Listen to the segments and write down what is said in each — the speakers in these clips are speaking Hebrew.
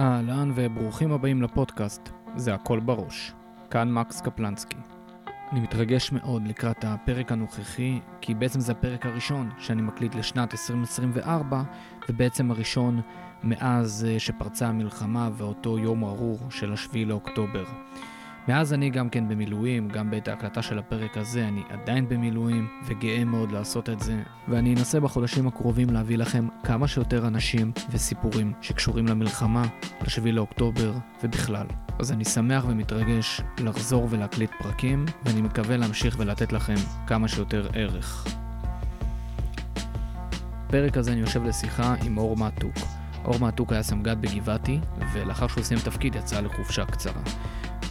אהלן וברוכים הבאים לפודקאסט, זה הכל בראש. כאן מקס קפלנסקי. אני מתרגש מאוד לקראת הפרק הנוכחי, כי בעצם זה הפרק הראשון שאני מקליט לשנת 2024, ובעצם הראשון מאז אה, שפרצה המלחמה ואותו יום ארור של השביעי לאוקטובר. מאז אני גם כן במילואים, גם בעת ההקלטה של הפרק הזה אני עדיין במילואים, וגאה מאוד לעשות את זה, ואני אנסה בחודשים הקרובים להביא לכם כמה שיותר אנשים וסיפורים שקשורים למלחמה, ל-7 לאוקטובר ובכלל. אז אני שמח ומתרגש לחזור ולהקליט פרקים, ואני מקווה להמשיך ולתת לכם כמה שיותר ערך. בפרק הזה אני יושב לשיחה עם אור מעתוק. אור מעתוק היה סמג"ד בגבעתי, ולאחר שהוא סיים תפקיד יצא לחופשה קצרה.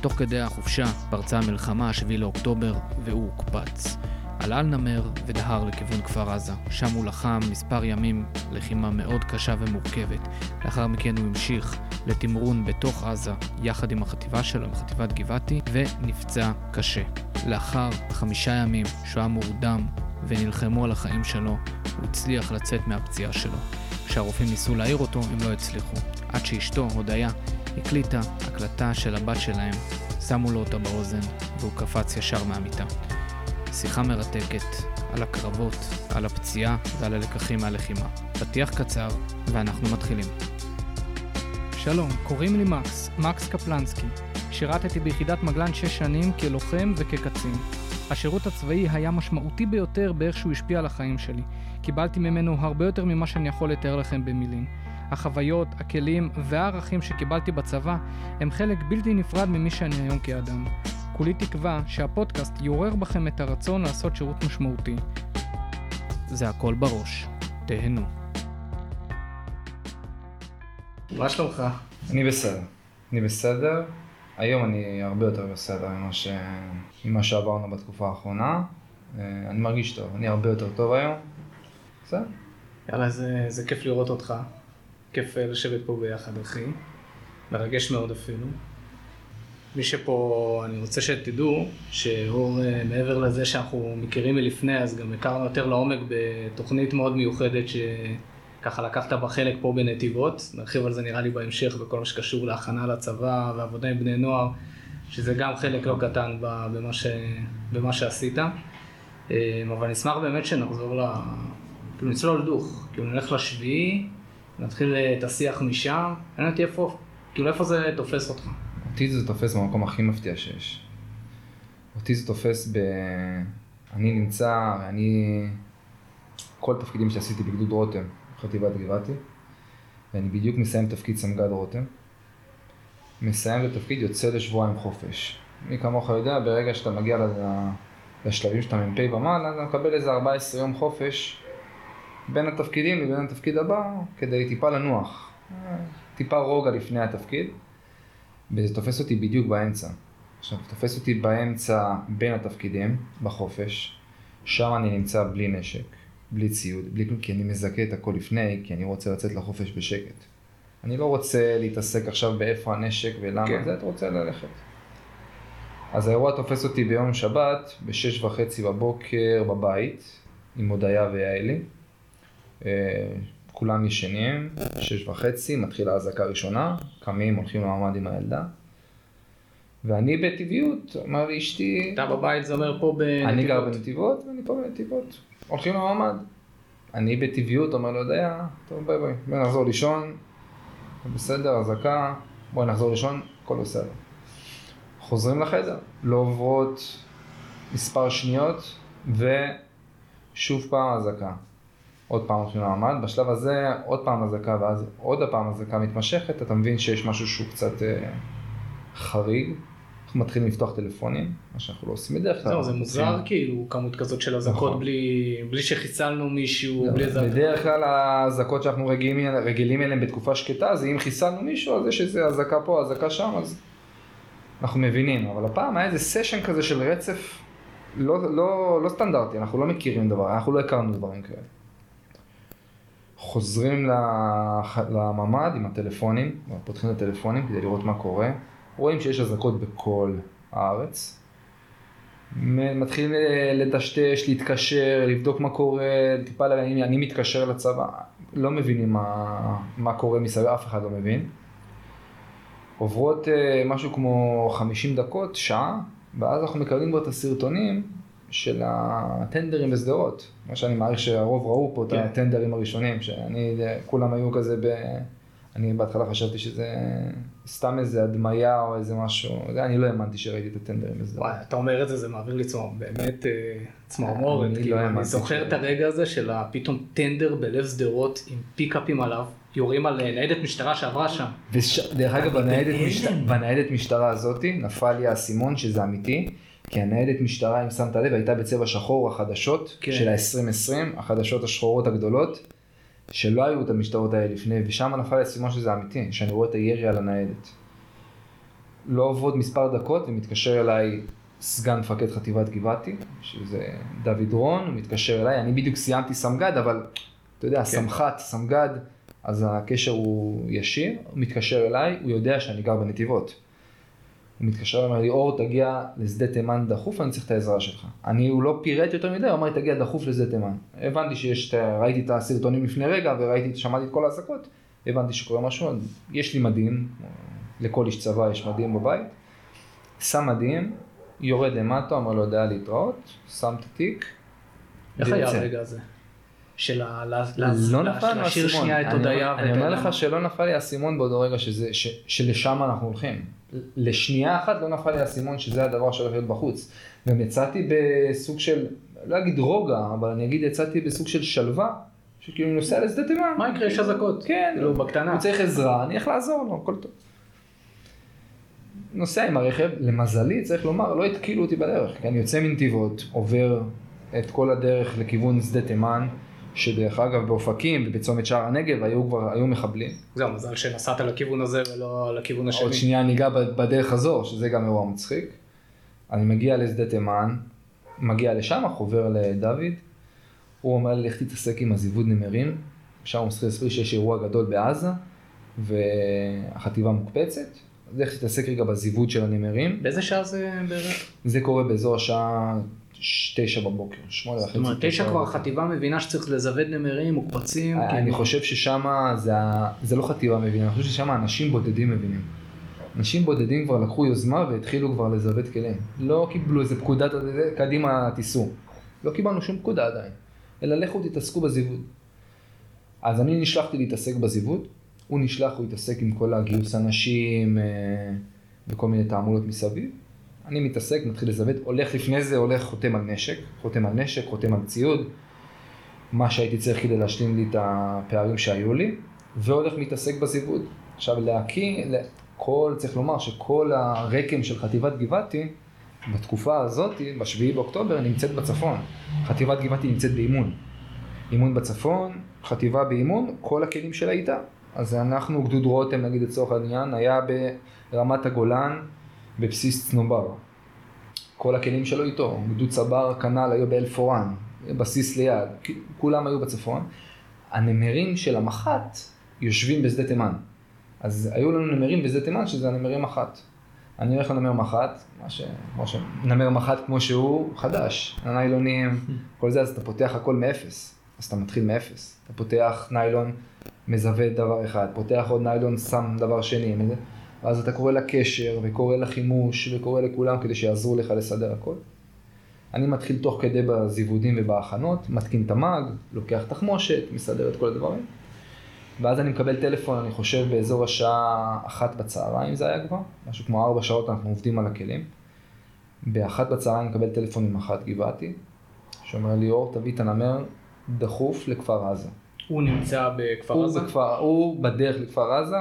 תוך כדי החופשה פרצה המלחמה, 7 לאוקטובר, והוא הוקפץ. עלה על נמר ודהר לכיוון כפר עזה. שם הוא לחם מספר ימים לחימה מאוד קשה ומורכבת. לאחר מכן הוא המשיך לתמרון בתוך עזה, יחד עם החטיבה שלו, עם חטיבת גבעתי, ונפצע קשה. לאחר חמישה ימים שהוא היה מורדם ונלחמו על החיים שלו, הוא הצליח לצאת מהפציעה שלו. כשהרופאים ניסו להעיר אותו, הם לא הצליחו. עד שאשתו, הודיה, הקליטה הקלטה של הבת שלהם, שמו לו אותה באוזן, והוא קפץ ישר מהמיטה. שיחה מרתקת על הקרבות, על הפציעה ועל הלקחים מהלחימה. פתיח קצר, ואנחנו מתחילים. שלום, קוראים לי מקס, מקס קפלנסקי. שירתתי ביחידת מגלן 6 שנים כלוחם וכקצין. השירות הצבאי היה משמעותי ביותר באיך שהוא השפיע על החיים שלי. קיבלתי ממנו הרבה יותר ממה שאני יכול לתאר לכם במילים. החוויות, הכלים והערכים שקיבלתי בצבא הם חלק בלתי נפרד ממי שאני היום כאדם. כולי תקווה שהפודקאסט יעורר בכם את הרצון לעשות שירות משמעותי. זה הכל בראש. תהנו. מה שלומך? אני בסדר. אני בסדר. היום אני הרבה יותר בסדר ממה, ש... ממה שעברנו בתקופה האחרונה. אה, אני מרגיש טוב, אני הרבה יותר טוב היום. בסדר. יאללה, זה, זה כיף לראות אותך. כיף אה, לשבת פה ביחד, אחי. מרגש מאוד אפילו. מי שפה, אני רוצה שתדעו שאור, אה, מעבר לזה שאנחנו מכירים מלפני, אז גם הכרנו יותר לעומק בתוכנית מאוד מיוחדת שככה לקחת בה חלק פה בנתיבות. נרחיב על זה נראה לי בהמשך בכל מה שקשור להכנה לצבא ועבודה עם בני נוער, שזה גם חלק לא קטן במה, ש, במה שעשית. אה, אבל נשמח באמת שנחזור ל... כאילו נצלול דוך, כאילו נלך לשביעי. נתחיל את השיח משם, אין אותי איפה, כאילו איפה זה תופס אותך? אותי זה תופס במקום הכי מפתיע שיש. אותי זה תופס ב... אני נמצא, אני... כל התפקידים שעשיתי בגדוד רותם, חטיבת גבעתי, ואני בדיוק מסיים תפקיד סמג"ד רותם. מסיים את יוצא לשבועיים חופש. מי כמוך יודע, ברגע שאתה מגיע לשלבים שאתה מ"פ ומעלה, אתה מקבל איזה 14 יום חופש בין התפקידים לבין התפקיד הבא, כדי טיפה לנוח. טיפה רוגע לפני התפקיד, וזה תופס אותי בדיוק באמצע. עכשיו, תופס אותי באמצע בין התפקידים, בחופש, שם אני נמצא בלי נשק, בלי ציוד, בלי כלום, כי אני מזכה את הכל לפני, כי אני רוצה לצאת לחופש בשקט. אני לא רוצה להתעסק עכשיו באיפה הנשק ולמה כן. זה, אתה רוצה ללכת. אז האירוע תופס אותי ביום שבת, בשש וחצי בבוקר בבית, עם הודיה ויעלי. אה, כולם ישנים, שש וחצי, מתחילה האזעקה ראשונה, קמים, הולכים למעמד עם הילדה. ואני בטבעיות, אמר לי אשתי... אתה בבית זה אומר פה בנתיבות. אני גר בנתיבות ואני פה בנתיבות. הולכים למעמד. אני בטבעיות אומר לו, יודע, טוב ביי ביי, בוא נחזור לישון, בסדר, אזעקה, בואי נחזור לישון, הכל בסדר. חוזרים לחדר, לא עוברות מספר שניות ושוב פעם אזעקה. עוד פעם הולכים למעמד, בשלב הזה עוד פעם אזעקה ואז עוד הפעם אזעקה מתמשכת, אתה מבין שיש משהו שהוא קצת אה, חריג. אנחנו מתחילים לפתוח טלפונים, מה שאנחנו לא עושים בדרך כלל. זה מוזר כאילו כמות כזאת של אזעקות נכון. בלי, בלי שחיסלנו מישהו, לא, בלי איזה... בדרך כלל האזעקות שאנחנו רגילים, רגילים אליהן בתקופה שקטה, זה אם חיסלנו מישהו, אז יש איזה אזעקה פה, אזעקה שם, אז אנחנו מבינים. אבל הפעם היה איזה סשן כזה של רצף לא, לא, לא סטנדרטי, אנחנו לא מכירים דבר, אנחנו לא הכרנו דברים כאלה. חוזרים לממ"ד עם הטלפונים, פותחים את הטלפונים כדי לראות מה קורה, רואים שיש אזעקות בכל הארץ, מתחילים לטשטש, להתקשר, לבדוק מה קורה, טיפה לעניינים, אני מתקשר לצבא, לא מבינים מה, מה קורה מסביב, אף אחד לא מבין. עוברות אה, משהו כמו 50 דקות, שעה, ואז אנחנו מקבלים כבר את הסרטונים של הטנדרים בשדרות. מה שאני מעריך שהרוב ראו פה כן. את הטנדרים הראשונים, שאני, כולם היו כזה ב... אני בהתחלה חשבתי שזה סתם איזה הדמיה או איזה משהו, זה, אני לא האמנתי שראיתי את הטנדרים בשדרות. וואי, אתה אומר את זה, זה מעביר לי צמור, באמת אה, צמרמורת, אני כאילו, לא אני האמנתי זוכר ש- את הרגע הזה של פתאום טנדר בלב שדרות עם פיקאפים עליו, יורים על אה, ניידת משטרה שעברה שם. וש... דרך אגב, בניידת. משט... בניידת משטרה הזאתי נפל לי האסימון שזה אמיתי, כי הניידת משטרה, אם שמת לב, הייתה בצבע שחור החדשות כן. של ה-2020, החדשות השחורות הגדולות, שלא היו את המשטרות האלה לפני, ושם נפל לי האסימון שזה אמיתי, שאני רואה את הירי על הניידת. לא עוברות מספר דקות ומתקשר אליי סגן מפקד חטיבת גבעתי, שזה דוד רון, הוא מתקשר אליי, אני בדיוק סיימתי סמג"ד, אבל אתה יודע, סמח"ט, סמג"ד, אז הקשר הוא ישיר, הוא מתקשר אליי, הוא יודע שאני גר בנתיבות. הוא מתקשר אליי, אומר לי, אור, תגיע לשדה תימן דחוף, אני צריך את העזרה שלך. אני, הוא לא פירט יותר מדי, הוא אמר לי, תגיע דחוף לשדה תימן. הבנתי שיש, ראיתי את הסרטונים לפני רגע, וראיתי, שמעתי את כל האזעקות, הבנתי שקורה משהו, יש לי מדים, לכל איש צבא יש מדים בבית, שם מדים, יורד למטה, אומר לו, יודע להתראות, שם את התיק, איך היה. הרגע הזה? של ה... לא לה- נפל לי להשאיר האסימון. שנייה את אני- הודיה אני אומר. לך שלא נפל לי האסימון באותו רגע שלשם אנחנו הולכים. לשנייה אחת לא נפל לי האסימון שזה הדבר שהולך להיות בחוץ. גם יצאתי בסוג של, לא אגיד רוגע, אבל אני אגיד יצאתי בסוג של שלווה, שכאילו נוסע לשדה תימן. מה יקרה? יש אזעקות. כן, כאילו, בקטנה. הוא צריך עזרה, אני איך לעזור לו, הכל טוב. נוסע עם הרכב, למזלי צריך לומר, לא התקילו אותי בדרך, כי אני יוצא מנתיבות, עובר את כל הדרך לכיוון שדה תימן, שדרך אגב באופקים ובצומת שער הנגב היו כבר, היו מחבלים. זהו, מזל שנסעת לכיוון הזה ולא לכיוון השני. עוד שנייה ניגע בדרך חזור, שזה גם אירוע מצחיק. אני מגיע לשדה תימן, מגיע לשם, חובר לדוד, הוא אומר לי, לך תתעסק עם הזיווד נמרים, שם הוא מסביר שיש אירוע גדול בעזה, והחטיבה מוקפצת, אז לך תתעסק רגע בזיווד של הנמרים, באיזה שעה זה בערך? זה קורה באזור השעה תשע בבוקר, שמונה וחצי. זאת אומרת, תשע כבר. החטיבה מבינה שצריך לזווד נמרים, מוקפצים. אני כאילו. חושב ששם זה, לא חטיבה מבינה, אני חושב ששם אנשים בודדים מבינים. אנשים בודדים כבר לקחו יוזמה והתחילו כבר לזוות כלים. לא קיבלו איזה פקודת, "זה, קדימה תיסעו. לא קיבלנו שום פקודה עדיין. אלא לכו תתעסקו בזיווד. אז אני נשלחתי להתעסק בזיווד, הוא נשלח, הוא התעסק עם כל הגיוס אנשים אה, וכל מיני תעמולות מסביב. אני מתעסק, מתחיל לזוות, הולך לפני זה, הולך חותם על נשק, חותם על נשק, חותם על ציוד, מה שהייתי צריך כדי להשלים לי את הפערים שהיו לי, והולך להתעסק בזיווד. עכשיו להקיא, כל, צריך לומר שכל הרקם של חטיבת גבעתי, בתקופה הזאת, בשביעי באוקטובר, נמצאת בצפון. חטיבת גבעתי נמצאת באימון. אימון בצפון, חטיבה באימון, כל הכלים שלה איתה. אז אנחנו, גדוד רותם נגיד לצורך העניין, היה ברמת הגולן בבסיס צנובר. כל הכלים שלו איתו, גדוד צבר כנ"ל היו באלפורן, בסיס ליד, כולם היו בצפון. הנמרים של המח"ט יושבים בשדה תימן. אז היו לנו נמרים בשדה תימן שזה הנמרים מח"ט. אני הולך לנמר מח"ט, מה ש... כמו ש... נמר מח"ט כמו שהוא, חדש, הניילונים, כל זה, אז אתה פותח הכל מאפס. אז אתה מתחיל מאפס. אתה פותח ניילון, מזווה דבר אחד, פותח עוד ניילון, שם דבר שני, ואז אתה קורא לקשר, וקורא לחימוש, וקורא לכולם כדי שיעזרו לך לסדר הכל. אני מתחיל תוך כדי בזיוודים ובהכנות, מתקין את המאג, לוקח תחמושת, מסדר את כל הדברים. ואז אני מקבל טלפון, אני חושב באזור השעה אחת בצהריים זה היה כבר, משהו כמו ארבע שעות אנחנו עובדים על הכלים. באחת בצהריים אני מקבל טלפון ממח"ט גבעתי, שאומר לי, אור, תביא את הנמר דחוף לכפר עזה. הוא נמצא בכפר הוא, עזה? בכפר, הוא בדרך לכפר עזה,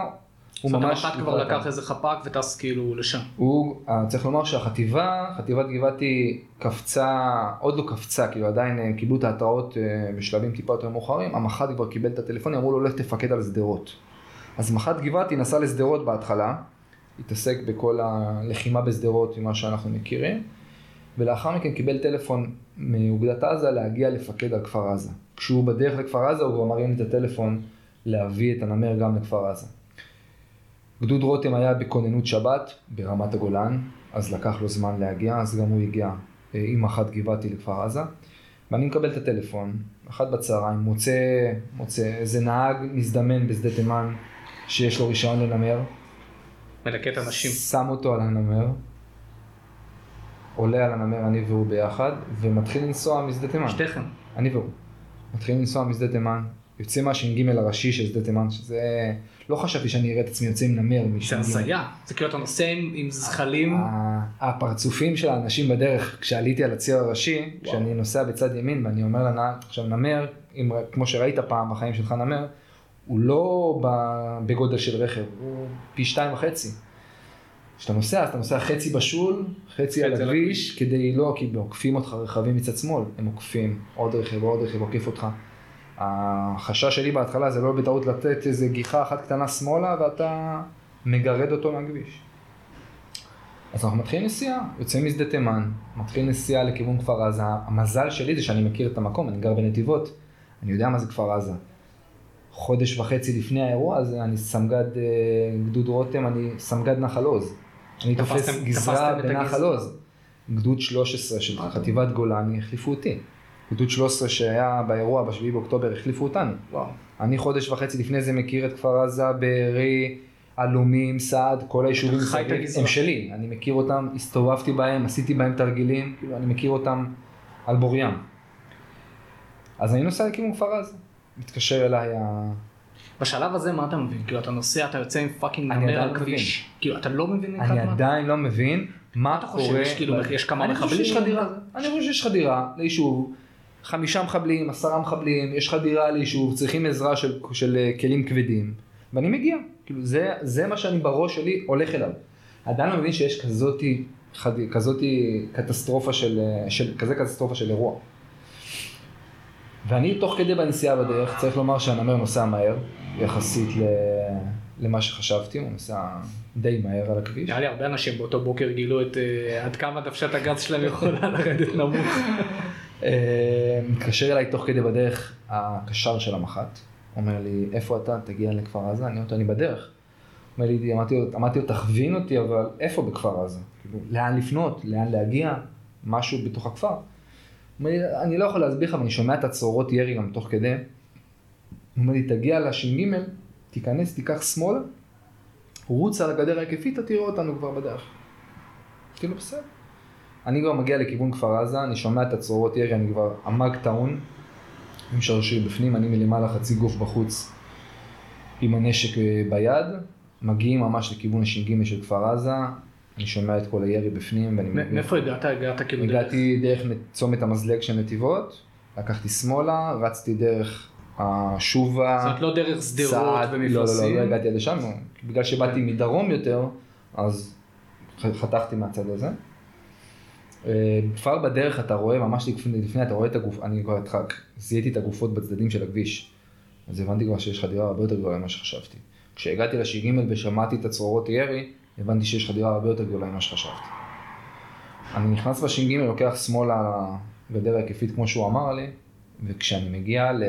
הוא זאת אומרת, ממש... המח"ט כבר לקח איזה חפ"ק וטס כאילו לשם. הוא, אה, צריך לומר שהחטיבה, חטיבת גבעתי קפצה, עוד לא קפצה, כאילו עדיין הם קיבלו את ההתראות אה, בשלבים טיפה יותר מאוחרים, המח"ט כבר קיבל את הטלפון, אמרו לו לך תפקד על שדרות. אז מח"ט גבעתי נסע לשדרות בהתחלה, התעסק בכל הלחימה בשדרות ממה שאנחנו מכירים, ולאחר מכן קיבל טלפון מאוגדת עזה להגיע לפקד על כפר עזה. כשהוא בדרך לכפר עזה הוא כבר מרים את הטלפון להביא את הנמר גם לכפר עזה. גדוד רותם היה בכוננות שבת ברמת הגולן, אז לקח לו זמן להגיע, אז גם הוא הגיע אה, עם מח"ט גבעתי לכפר עזה. ואני מקבל את הטלפון, אחת בצהריים, מוצא, מוצא איזה נהג מזדמן בשדה תימן שיש לו רישיון לנמר. מלקט אנשים. שם אותו על הנמר, עולה על הנמר אני והוא ביחד, ומתחיל לנסוע משדה תימן. שתיכם. אני והוא. מתחילים לנסוע משדה תימן, יוצא מהש"ג הראשי של שדה תימן, שזה... לא חשבתי שאני אראה את עצמי יוצא עם נמר זה מש"ג. הזיה. זה כאילו אתה נוסע עם זחלים. הפרצופים של האנשים בדרך, כשעליתי על הציר הראשי, כשאני נוסע בצד ימין ואני אומר לנהג, עכשיו נמר, אם, כמו שראית פעם בחיים שלך נמר, הוא לא בגודל של רכב, הוא פי שתיים וחצי. כשאתה נוסע, אז אתה נוסע חצי בשול, חצי חצי על הכביש, כדי לא, כי עוקפים אותך רכבים מצד שמאל, הם עוקפים, עוד רכב, עוד רכב עוקף אותך. החשש שלי בהתחלה זה לא בטעות לתת איזה גיחה אחת קטנה שמאלה ואתה מגרד אותו מהכביש. אז אנחנו מתחילים נסיעה, יוצאים משדה תימן, מתחיל נסיעה לכיוון כפר עזה. המזל שלי זה שאני מכיר את המקום, אני גר בנתיבות, אני יודע מה זה כפר עזה. חודש וחצי לפני האירוע הזה, אני סמג"ד אה, גדוד רותם, אני סמג"ד נחל עוז. אני תופס גזרה בנחל. עוז. גדוד 13 של חטיבת גולני החליפו אותי. גדוד 13 שהיה באירוע ב-7 באוקטובר החליפו אותנו. וואו. אני חודש וחצי לפני זה מכיר את כפר עזה, בארי, עלומים, סעד, כל היישובים מסביב. הם שלי, אני מכיר אותם, הסתובבתי בהם, עשיתי בהם תרגילים, כאילו אני מכיר אותם על בוריים. אז אני נוסע לכיוון כפר עזה, מתקשר אליי ה... בשלב הזה מה אתה מבין? כאילו אתה נוסע, אתה יוצא עם פאקינג נמר על לא כביש. כאילו אתה לא מבין אני? עדיין לא מבין מה אתה קורה. חושב? יש כאילו- יש כמה אני חושב מחבלים? שיש חדירה, אני חושב שיש חדירה ליישוב, חמישה מחבלים, עשרה מחבלים, יש חדירה ליישוב, צריכים עזרה של, של אה, כלים כבדים, ואני מגיע, כאילו זה, זה מה שאני בראש שלי הולך אליו. עדיין לא מבין שיש כזאתי, חד, כזאתי קטסטרופה של, אה, של, כזה קטסטרופה של אירוע. ואני תוך כדי בנסיעה בדרך, צריך לומר שהנמר נוסע מהר, יחסית ל... למה שחשבתי, הוא נוסע די מהר על הכביש. נראה לי הרבה אנשים באותו בוקר גילו את אה, עד כמה דוושת הגז שלהם יכולה לרדת נמוך. אה, מתקשר אליי תוך כדי בדרך הקשר של המח"ט, אומר לי, איפה אתה? תגיע לכפר עזה? אני אומר אני בדרך. אומר לי, אמרתי לו, תכווין אותי, אבל איפה בכפר עזה? כאילו, לאן לפנות? לאן להגיע? משהו בתוך הכפר. אומר לי, אני לא יכול להסביר לך, אבל אני שומע את הצרורות ירי גם תוך כדי. הוא אומר לי, תגיע לש"ג, תיכנס, תיקח שמאלה, רוץ על הגדר ההיקפית, אתה תראה אותנו כבר בדרך. כאילו, בסדר. אני כבר מגיע לכיוון כפר עזה, אני שומע את הצרורות ירי, אני כבר עמג טעון, עם שרשיר בפנים, אני מלמעלה חצי גוף בחוץ עם הנשק אה, ביד, מגיעים ממש לכיוון הש"ג של כפר עזה, אני שומע את כל הירי בפנים ואני מ- מאיפה הגעת? הגעת כאילו דרך... הגעתי דרך צומת המזלג של נתיבות, לקחתי שמאלה, רצתי דרך השובה, זאת אומרת לא דרך שדרות סעד, לא, לא, לא, ומפלסים. לא הגעתי עד לשם, בגלל שבאתי כן. מדרום יותר, אז חתכתי מהצד הזה. כבר בדרך אתה רואה, ממש לפני, לפני אתה רואה את הגוף, אני כבר התחק, זיהיתי את הגופות בצדדים של הכביש. אז הבנתי כבר שיש חדירה הרבה יותר גדולה ממה שחשבתי. כשהגעתי לש"ג ושמעתי את הצרורות ירי, הבנתי שיש חדירה הרבה יותר גדולה ממה שחשבתי. אני נכנס בש"ג, לוקח שמאלה גדר ההיקפית כמו שהוא אמר לי, וכשאני מגיע ל...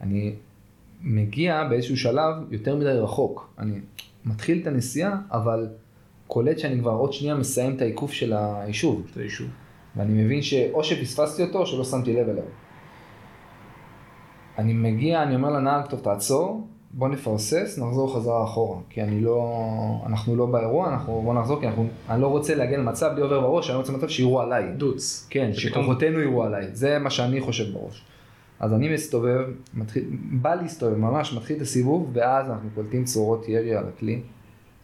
אני מגיע באיזשהו שלב יותר מדי רחוק. אני מתחיל את הנסיעה, אבל קולט שאני כבר עוד שנייה מסיים את העיקוף של היישוב. זה יישוב. ואני מבין שאו שפספסתי אותו או שלא שמתי לב אליו. אני מגיע, אני אומר לנהג, טוב תעצור, בוא נפרסס, נחזור חזרה אחורה. כי אני לא, אנחנו לא באירוע, אנחנו, בוא נחזור, כי אנחנו, אני לא רוצה להגיע למצב, לי עובר בראש, אני רוצה מצב שיראו עליי. דוץ. כן, שכוחותינו יראו עליי, זה מה שאני חושב בראש. אז אני מסתובב, מתחיל, בא להסתובב, ממש מתחיל את הסיבוב, ואז אנחנו קולטים צרורות ירי על הכלי.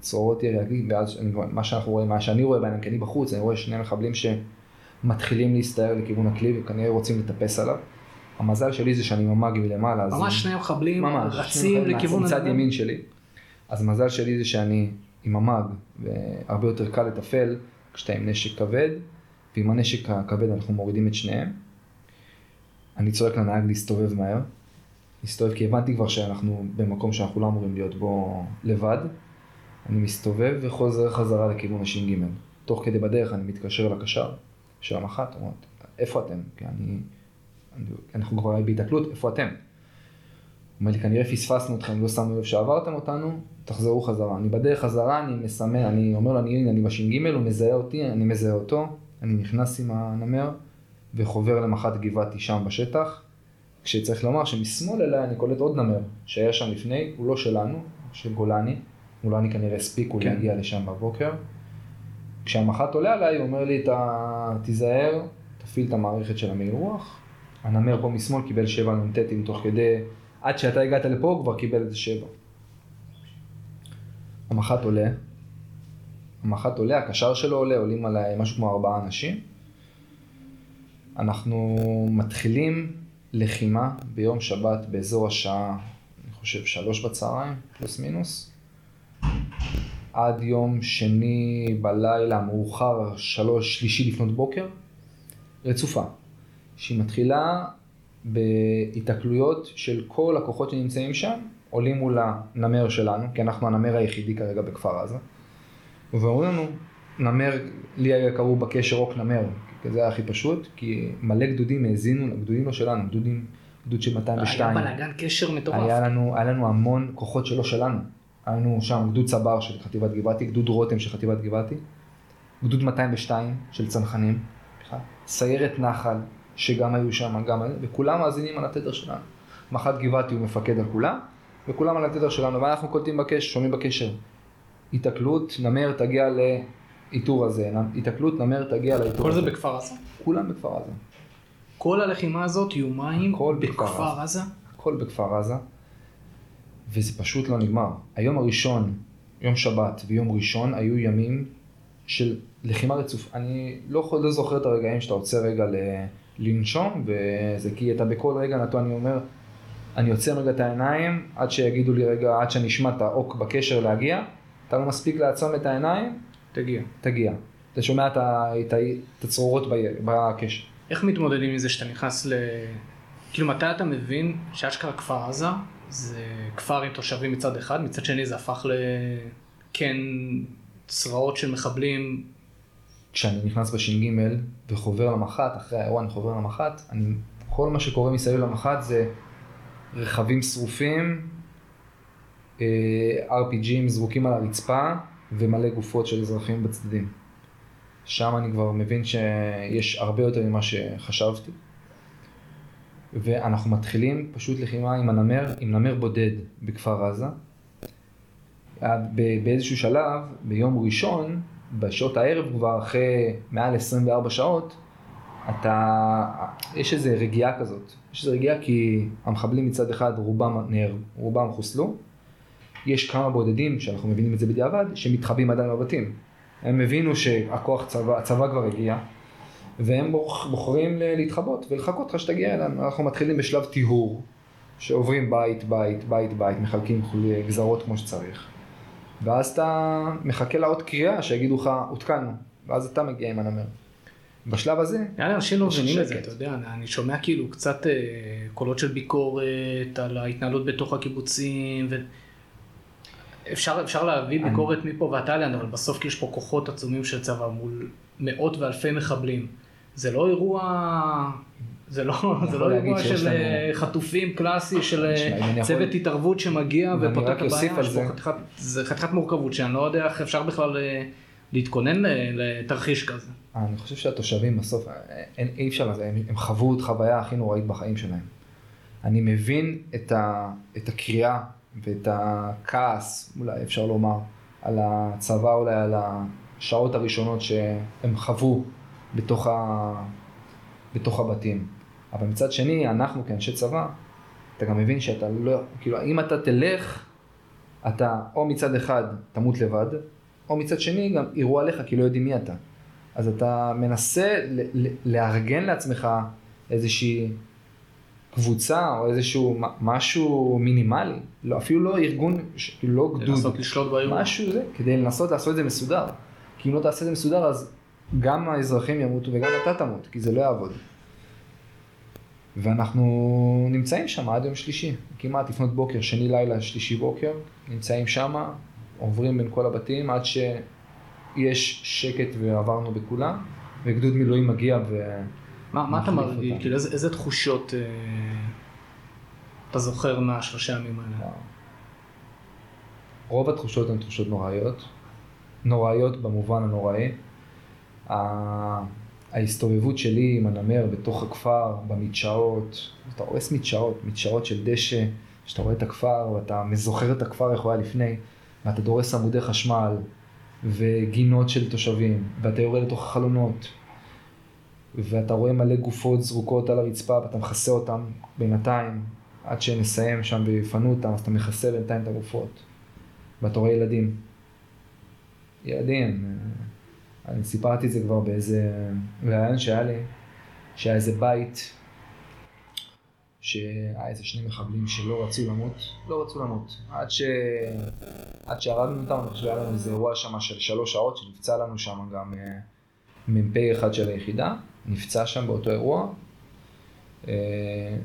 צרורות ירי ואז מה שאנחנו רואים, מה שאני רואה בעיניים, כי אני בחוץ, אני רואה שני מחבלים שמתחילים להסתער לכיוון הכלי, וכנראה רוצים לטפס עליו. המזל שלי זה שאני ממ"ג מלמעלה. ממש שני מחבלים רצים לכיוון מצד. ימין שלי. אז המזל שלי זה שאני עם המאג, והרבה יותר קל לתפעל כשאתה עם נשק כבד, ועם הנשק הכבד אנחנו מורידים את שניהם. אני צועק לנהג להסתובב מהר, להסתובב כי הבנתי כבר שאנחנו במקום שאנחנו לא אמורים להיות בו לבד. אני מסתובב וחוזר חזרה לכיוון הש"ג. תוך כדי בדרך אני מתקשר לקשר של המח"ט, אומר, איפה אתם? כי אני, אני, אנחנו כבר בהיתקלות, איפה אתם? אומר לי, כנראה פספסנו אתכם, לא שמנו לב שעברתם אותנו, תחזרו חזרה. אני בדרך חזרה, אני מסמן, אני אומר לו, אני, אני בש"ג, הוא מזהה אותי, אני מזהה אותו, אני נכנס עם הנמר וחובר למח"ט גבעתי שם בשטח, כשצריך לומר שמשמאל אליי אני קולט עוד נמר שהיה שם לפני, הוא לא שלנו, של גולני, אולי אני כנראה הספיקו כן. להגיע לשם בבוקר. כשהמח"ט עולה עליי, הוא אומר לי, "אתה- תיזהר, תפעיל את המערכת של המעיל רוח. הנמר פה משמאל קיבל שבע נ"טים תוך כדי, עד שאתה הגעת לפה הוא כבר קיבל איזה שבע. המח"ט עולה, המח"ט עולה, הקשר שלו עולה, עולים עליי משהו כמו ארבעה אנשים. אנחנו מתחילים לחימה ביום שבת באזור השעה, אני חושב, שלוש בצהריים, פלוס מינוס. עד יום שני בלילה, מאוחר, שלוש, שלישי לפנות בוקר, רצופה. שהיא מתחילה בהיתקלויות של כל הכוחות שנמצאים שם, עולים מול הנמר שלנו, כי אנחנו הנמר היחידי כרגע בכפר עזה, ואומרים לנו, נמר, לי היה קראו בקשר רוק נמר, כי זה היה הכי פשוט, כי מלא גדודים האזינו, גדודים לא שלנו, גדודים, גדוד של 202. היה בלאגן קשר מטורף. היה לנו, היה לנו המון כוחות שלא שלנו. היה לנו שם גדוד צבר של חטיבת גבעתי, גדוד רותם של חטיבת גבעתי, גדוד 202 של צנחנים, סיירת נחל שגם היו שם, גם, וכולם מאזינים על התדר שלנו. מח"ט גבעתי הוא מפקד על כולם, וכולם על התדר שלנו, ואנחנו קולטים בקשר, שומעים בקשר. היתקלות, נמר תגיע לאיתור הזה, היתקלות, נמר תגיע לאיתור כל הזה. זה בכפר עזה? כולם בכפר עזה. כל הלחימה הזאת, יומיים, הכל בכפר בכפר עזה? הכל בכפר עזה, וזה פשוט לא נגמר. היום הראשון, יום שבת ויום ראשון, היו ימים של לחימה רצוף. אני לא, יכול, לא זוכר את הרגעים שאתה עוצר רגע ל, לנשום, וזה כי אתה בכל רגע נתון, אני אומר, אני עוצר רגע את העיניים, עד שיגידו לי רגע, עד שאני אשמע את האוק בקשר להגיע, אתה לא מספיק לעצום את העיניים, תגיע. תגיע. אתה שומע את, את, את הצרורות בקשר. איך מתמודדים עם זה שאתה נכנס ל... כאילו מתי אתה מבין שאשכרה כפר עזה זה כפר עם תושבים מצד אחד, מצד שני זה הפך לכן צרעות של מחבלים. כשאני נכנס בש"ג וחובר למח"ט, אחרי האירוע אני חובר למח"ט, אני, כל מה שקורה מסביב למח"ט זה רכבים שרופים, אה, RPGים זרוקים על הרצפה ומלא גופות של אזרחים בצדדים. שם אני כבר מבין שיש הרבה יותר ממה שחשבתי. ואנחנו מתחילים פשוט לחימה עם הנמר, עם נמר בודד בכפר עזה. ב- באיזשהו שלב, ביום ראשון, בשעות הערב כבר, אחרי מעל 24 שעות, אתה, יש איזו רגיעה כזאת. יש איזו רגיעה כי המחבלים מצד אחד רובם נהר, רובם חוסלו. יש כמה בודדים, שאנחנו מבינים את זה בדיעבד, שמתחבאים עדיין בבתים. הם הבינו שהכוח צבא, הצבא כבר הגיע, והם בוח- בוחרים להתחבות ולחכות לך שתגיע אלינו. אנחנו מתחילים בשלב טיהור, שעוברים בית, בית, בית, בית, מחלקים גזרות כמו שצריך. ואז אתה מחכה לאות קריאה שיגידו לך, עודכנו, ואז אתה מגיע עם הנמר. בשלב הזה, לי אנשים לא מבינים את זה. אתה יודע, אני שומע כאילו קצת אה, קולות של ביקורת על ההתנהלות בתוך הקיבוצים, ו... אפשר, אפשר להביא אני- ביקורת מפה והתאילנד, אבל בסוף יש פה כוחות עצומים של צבא מול מאות ואלפי מחבלים. זה לא אירוע, זה לא, זה לא אירוע של לנו- אה, חטופים קלאסי, של אה, אני יכול- צוות התערבות שמגיע ופותר את הבעיה, זה. חתיכת, זה חתיכת מורכבות שאני לא יודע איך אפשר בכלל אה, להתכונן לתרחיש כזה. אני חושב שהתושבים בסוף, אין, אי אפשר לזה, הם, הם חוו את חוויה הכי נוראית בחיים שלהם. אני מבין את, ה, את הקריאה ואת הכעס, אולי אפשר לומר, על הצבא, אולי על השעות הראשונות שהם חוו בתוך, ה, בתוך הבתים. אבל מצד שני, אנחנו כאנשי צבא, אתה גם מבין שאתה לא, כאילו, אם אתה תלך, אתה או מצד אחד תמות לבד, או מצד שני גם יראו עליך כי לא יודעים מי אתה. אז אתה מנסה ל- ל- לארגן לעצמך איזושהי קבוצה או איזשהו משהו מינימלי, לא, אפילו לא ארגון, לא גדוד, לנסות לשלוט באירוע. משהו זה, כדי לנסות לעשות את זה מסודר. כי אם לא תעשה את זה מסודר אז גם האזרחים ימותו וגם אתה תמות, כי זה לא יעבוד. ואנחנו נמצאים שם עד יום שלישי, כמעט לפנות בוקר, שני לילה, שלישי בוקר, נמצאים שם, עוברים בין כל הבתים עד שיש שקט ועברנו בכולם, וגדוד מילואים מגיע ו... מה, מה אתה מרגיש? כאילו איזה, איזה תחושות אה, אתה זוכר מהשלושה ימים האלה? רוב התחושות הן תחושות נוראיות, נוראיות במובן הנוראי. ההסתובבות שלי עם הנמר בתוך הכפר, במדשאות, אתה הורס מדשאות, מדשאות של דשא, שאתה רואה את הכפר ואתה זוכר את הכפר איך הוא היה לפני, ואתה דורס עמודי חשמל וגינות של תושבים, ואתה יורד לתוך החלונות, ואתה רואה מלא גופות זרוקות על הרצפה ואתה מכסה אותן בינתיים, עד שנסיים שם ויפנו אותם, אז אתה מכסה בינתיים את הגופות. ואתה רואה ילדים. ילדים, אה, אני סיפרתי את זה כבר באיזה רעיון שהיה לי, שהיה איזה בית, שהיה איזה שני מחבלים שלא רצו למות, לא רצו למות. עד, ש... עד שהרגנו אותם, אני חושב שהיה לנו איזה אירוע שם של שלוש שעות, שנפצע לנו שם גם אה, מ"פ אחד של היחידה, נפצע שם באותו אירוע. אה,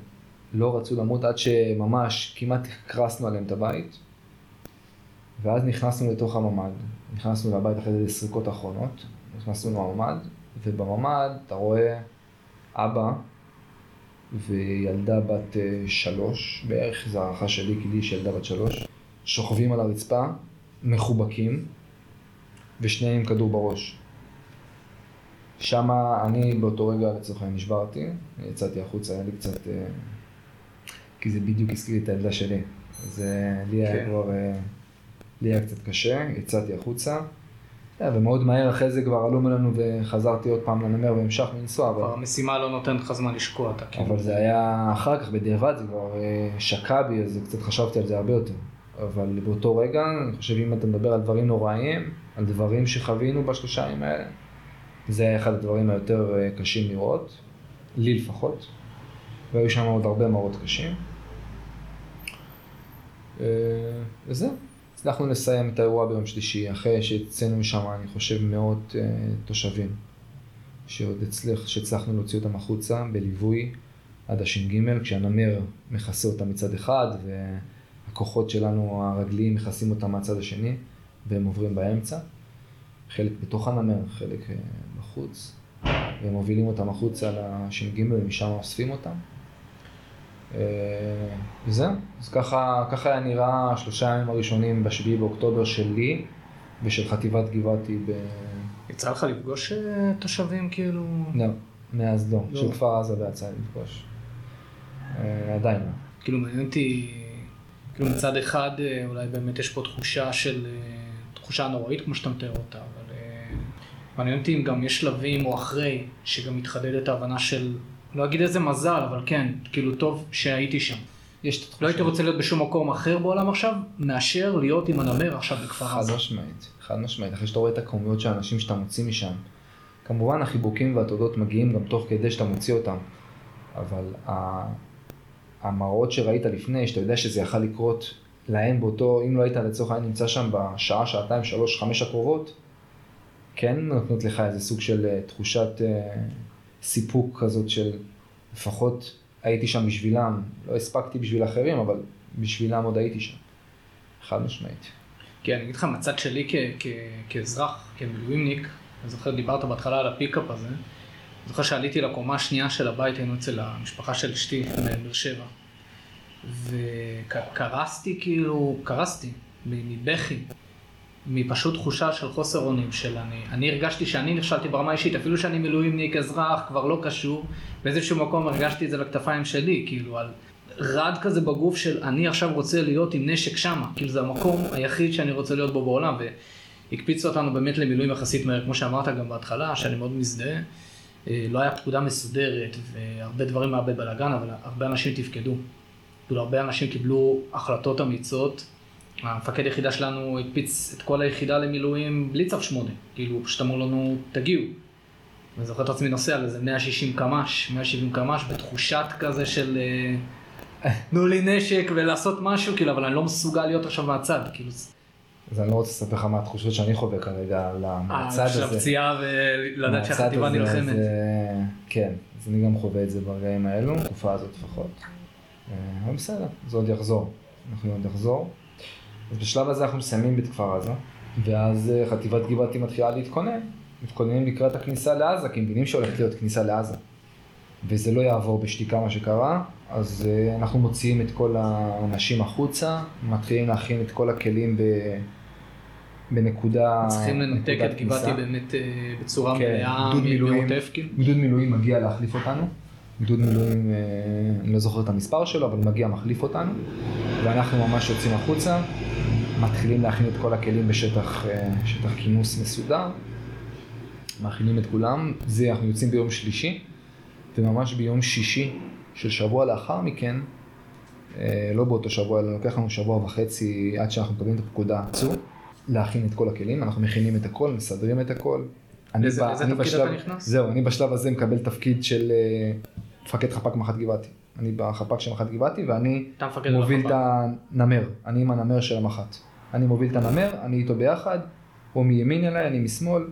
לא רצו למות עד שממש כמעט הקרסנו עליהם את הבית. ואז נכנסנו לתוך הממ"ד, נכנסנו לבית אחרי זה סריקות אחרונות, נכנסנו לממ"ד, ובממ"ד אתה רואה אבא וילדה בת אה, שלוש, בערך זו הערכה שלי, כי לי יש ילדה בת שלוש, שוכבים על הרצפה, מחובקים, ושניהם עם כדור בראש. שמה אני באותו רגע לצורך העניין נשברתי, יצאתי החוצה, היה לי קצת... אה, כי זה בדיוק הזכיר את הילדה שלי. זה לי היה כן. כבר... אה, לי היה קצת קשה, יצאתי החוצה. ומאוד מהר אחרי זה כבר עלו ממנו וחזרתי עוד פעם לנמר והמשכנו לנסוע. אבל המשימה לא נותנת לך זמן לשקוע, אתה כאילו. אבל זה היה אחר כך, בדיעבד, זה כבר אה, שקע בי, אז קצת חשבתי על זה הרבה יותר. אבל באותו רגע, אני חושב אם אתה מדבר על דברים נוראיים, על דברים שחווינו בשלושה ימים האלה, זה היה אחד הדברים היותר אה, קשים לראות, לי לפחות, והיו שם עוד הרבה מראות קשים. אה, וזהו. הצלחנו לסיים את האירוע ביום שלישי, אחרי שהצאנו משם, אני חושב, מאות uh, תושבים, שעוד הצליח, שהצלחנו להוציא אותם החוצה בליווי עד הש"ג, כשהנמר מכסה אותם מצד אחד, והכוחות שלנו הרגליים מכסים אותם מהצד השני, והם עוברים באמצע. חלק בתוך הנמר, חלק uh, בחוץ, והם מובילים אותם החוצה לש"ג ומשם אוספים אותם. אה, וזהו, אז ככה, ככה היה נראה השלושה ימים הראשונים בשביעי באוקטובר שלי ושל חטיבת גבעתי ב... יצא לך לפגוש אה, תושבים כאילו? לא, מאז לא, לא. של כפר עזה ויצא לי לפגוש. אה, עדיין לא. כאילו מעניין אותי, כאילו מצד אחד אולי באמת יש פה תחושה של, תחושה נוראית כמו שאתה מתאר אותה, אבל מעניין אותי אם גם יש שלבים או אחרי, שגם מתחדדת ההבנה של לא אגיד איזה מזל, אבל כן, כאילו טוב שהייתי שם. יש את התחושה. לא הייתי רוצה להיות בשום מקום אחר בעולם עכשיו, מאשר להיות עם הנמר עכשיו בכפר עזה. חד משמעית, חד משמעית. אחרי שאתה רואה את הכמויות של האנשים שאתה מוציא משם. כמובן החיבוקים והתודות מגיעים גם תוך כדי שאתה מוציא אותם. אבל המראות שראית לפני, שאתה יודע שזה יכל לקרות להם באותו, אם לא היית לצורך העניין נמצא שם בשעה, שעתיים, שלוש, חמש הקרובות, כן נותנות לך איזה סוג של אה, תחושת אה, סיפוק כזאת של לפחות הייתי שם בשבילם, לא הספקתי בשביל אחרים, אבל בשבילם עוד הייתי שם. חד משמעית. כן, אני אגיד לך, מצד שלי כ- כ- כאזרח, כמילואימניק, אני זוכר, דיברת בהתחלה על הפיקאפ הזה, אני זוכר שעליתי לקומה השנייה של הבית, היינו אצל המשפחה של אשתי בבאר שבע, וקרסתי כאילו, קרסתי מבכי. מפשוט תחושה של חוסר אונים של אני. אני הרגשתי שאני נכשלתי ברמה האישית, אפילו שאני מילואימניק אזרח, כבר לא קשור, באיזשהו מקום הרגשתי את זה בכתפיים שלי, כאילו על רד כזה בגוף של אני עכשיו רוצה להיות עם נשק שמה, כאילו זה המקום היחיד שאני רוצה להיות בו בעולם, והקפיץ אותנו באמת למילואים יחסית מהר, כמו שאמרת גם בהתחלה, שאני מאוד מזדהה. אה, לא היה פקודה מסודרת, והרבה דברים היה בבלאגן, אבל הרבה אנשים תפקדו. כאילו הרבה אנשים קיבלו החלטות אמיצות. המפקד יחידה שלנו הקפיץ את כל היחידה למילואים בלי צו 8, כאילו פשוט אמרו לנו תגיעו. אני זוכר את עצמי נוסע על איזה 160 קמ"ש, 170 קמ"ש, בתחושת כזה של אה, תנו לי נשק ולעשות משהו, כאילו, אבל אני לא מסוגל להיות עכשיו מהצד, כאילו. אז אני לא רוצה לספר לך מה התחושות שאני חווה כרגע על מהצד הזה. של הפציעה ולדעת שהחטיבה נלחמת. כן, אז אני גם חווה את זה ברגעים האלו, בתקופה הזאת לפחות. אה, אבל בסדר, זה עוד יחזור. אנחנו עוד נחזור. אז בשלב הזה אנחנו מסיימים בכפר עזה, ואז אה, חטיבת גבעתי מתחילה להתכונן. מתכוננים לקראת הכניסה לעזה, כי מבינים שהולכת להיות כניסה לעזה. וזה לא יעבור בשתיקה מה שקרה, אז אה, אנחנו מוציאים את כל האנשים החוצה, מתחילים להכין את כל הכלים ב... בנקודה... צריכים לנתק את גבעתי באמת אה, בצורה כן, מלאה מעוטף כאילו? גדוד מילואים מגיע להחליף אותנו. גדוד מילואים, אני לא זוכר את המספר שלו, אבל מגיע מחליף אותנו, ואנחנו ממש יוצאים החוצה. מתחילים להכין את כל הכלים בשטח אה, שטח כינוס מסודר, מכינים את כולם, זה אנחנו יוצאים ביום שלישי, וממש ביום שישי של שבוע לאחר מכן, אה, לא באותו שבוע, אלא לוקח לנו שבוע וחצי עד שאנחנו מקבלים את הפקודה, צאו, להכין את כל הכלים, אנחנו מכינים את הכל, מסדרים את הכל. אני לאיזה- ב- לאיזה אני תפקיד בשלב- אתה נכנס? זהו, אני בשלב הזה מקבל תפקיד של אה, מפקד חפ"ק מח"ט גבעתי. אני בחפ"ק של מח"ט גבעתי ואני מוביל בחפ"ק. את הנמר, אני עם הנמר של המח"ט. אני מוביל את הנמר, אני איתו ביחד, הוא מימין אליי, אני משמאל.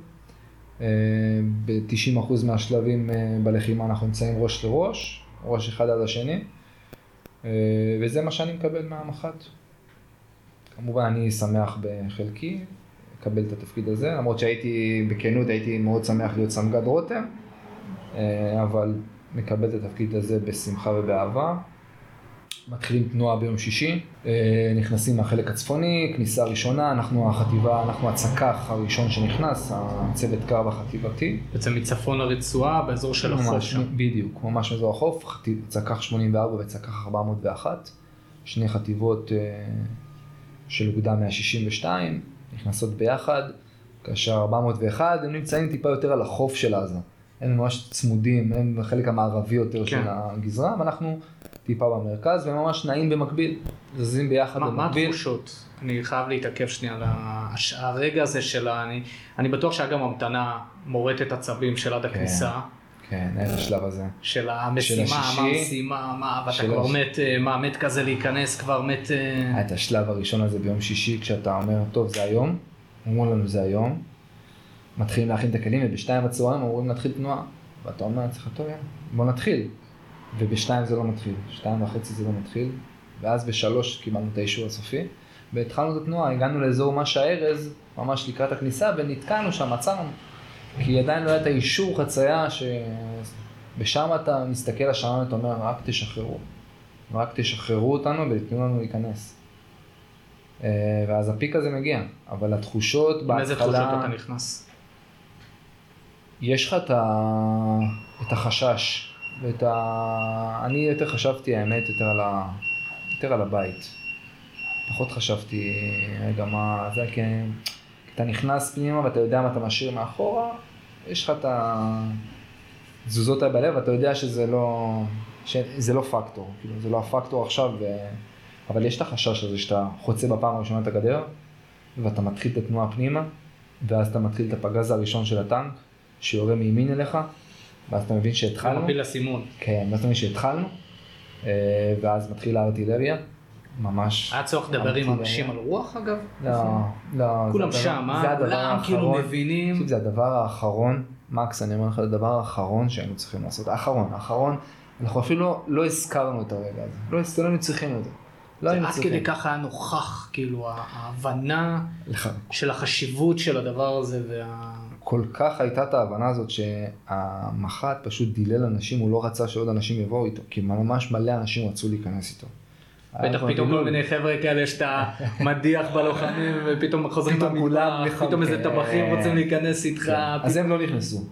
ב-90% מהשלבים אה, בלחימה אנחנו נמצאים ראש לראש, ראש אחד עד השני, אה, וזה מה שאני מקבל מהמח"ט. כמובן אני שמח בחלקי, לקבל את התפקיד הזה, למרות שהייתי, בכנות הייתי מאוד שמח להיות סמג"ד רותם, אה, אבל מקבל את התפקיד הזה בשמחה ובאהבה. מתחילים תנועה ביום שישי, אה, נכנסים מהחלק הצפוני, כניסה ראשונה, אנחנו החטיבה, אנחנו הצק"ח הראשון שנכנס, הצוות קרב החטיבתי. בעצם מצפון לרצועה, באזור של החוף שם. בדיוק, ממש מאזור החוף, צק"ח 84 וצק"ח 401, שני חטיבות אה, של אוגדה 162, נכנסות ביחד, כאשר 401 הם נמצאים טיפה יותר על החוף של עזה. הם ממש צמודים, הם בחלק המערבי יותר כן. של הגזרה, ואנחנו טיפה במרכז, וממש נעים במקביל, זזים ביחד מה, מה במקביל. התחושות? אני חייב להתעכב שנייה על הש- הרגע הזה של ה... אני, אני בטוח שהיה גם המתנה מורטת עצבים של עד הכניסה, כן, אין השלב הזה. של המשימה, של מה השישי. המשימה, מה, ואתה של כבר הש- מת, אה, מה, מת כזה להיכנס, כבר מת... אה, היה את השלב הראשון הזה ביום שישי, כשאתה אומר, טוב, זה היום, אומרים לנו זה היום, מתחילים להכין את הכלים, ובשתיים בצהריים אומרים להתחיל תנועה, ואתה אומר לעצמך, טוב, יאללה, בוא נתחיל. ובשתיים זה לא מתחיל, שתיים וחצי זה לא מתחיל, ואז בשלוש קיבלנו את האישור הסופי, והתחלנו את התנועה, הגענו לאזור משה ארז, ממש לקראת הכניסה, ונתקענו שם, עצרנו. כי עדיין לא היה את האישור חצייה, שבשם אתה מסתכל לשעון ואתה אומר, רק תשחררו. רק תשחררו אותנו ותיתנו לנו להיכנס. אה, ואז הפיק הזה מגיע, אבל התחושות עם איזה תחושות בהתחלה, אתה נכנס? יש לך את, ה... את החשש, ואת ה... אני יותר חשבתי האמת יותר על, ה... יותר על הבית. פחות חשבתי, רגע מה, זה כי כי אתה נכנס פנימה ואתה יודע מה אתה משאיר מאחורה, יש לך את התזוזות האלה בלב, ואתה יודע שזה לא, שזה לא פקטור, כאילו זה לא הפקטור עכשיו, ו... אבל יש את החשש הזה שאתה חוצה בפעם הראשונה את הגדר, ואתה מתחיל את התנועה פנימה, ואז אתה מתחיל את הפגז הראשון של הטנק, שיורה מימין אליך, ואז אתה מבין שהתחלנו. במקביל לסימון. כן, ואז אתה מבין שהתחלנו, אה, ואז מתחילה הארטילריה, ממש. היה צורך לדבר עם. אנשים על רוח אגב? לא, לא. כולם שם, אה? כולם כאילו. מבינים. זה הדבר האחרון, מקס, אני אומר לך, זה הדבר האחרון שהיינו צריכים לעשות. האחרון, האחרון, אנחנו אפילו לא- הזכרנו את הרגע הזה. לא לא היינו צריכים את זה. לא היינו עד צריכים. כדי ככה היה נוכח, כאילו, ההבנה של החשיבות של הדבר הזה וה... כל כך הייתה את ההבנה הזאת שהמח"ט פשוט דילל אנשים, הוא לא רצה שעוד אנשים יבואו איתו, כי ממש מלא אנשים רצו להיכנס איתו. בטח פתאום. כל מיני חבר'ה כאלה שאתה מדיח בלוחמים ופתאום חוזרים נכנסים. פתאום איזה טבחים רוצים להיכנס איתך. כן. אז הם לא נכנסו.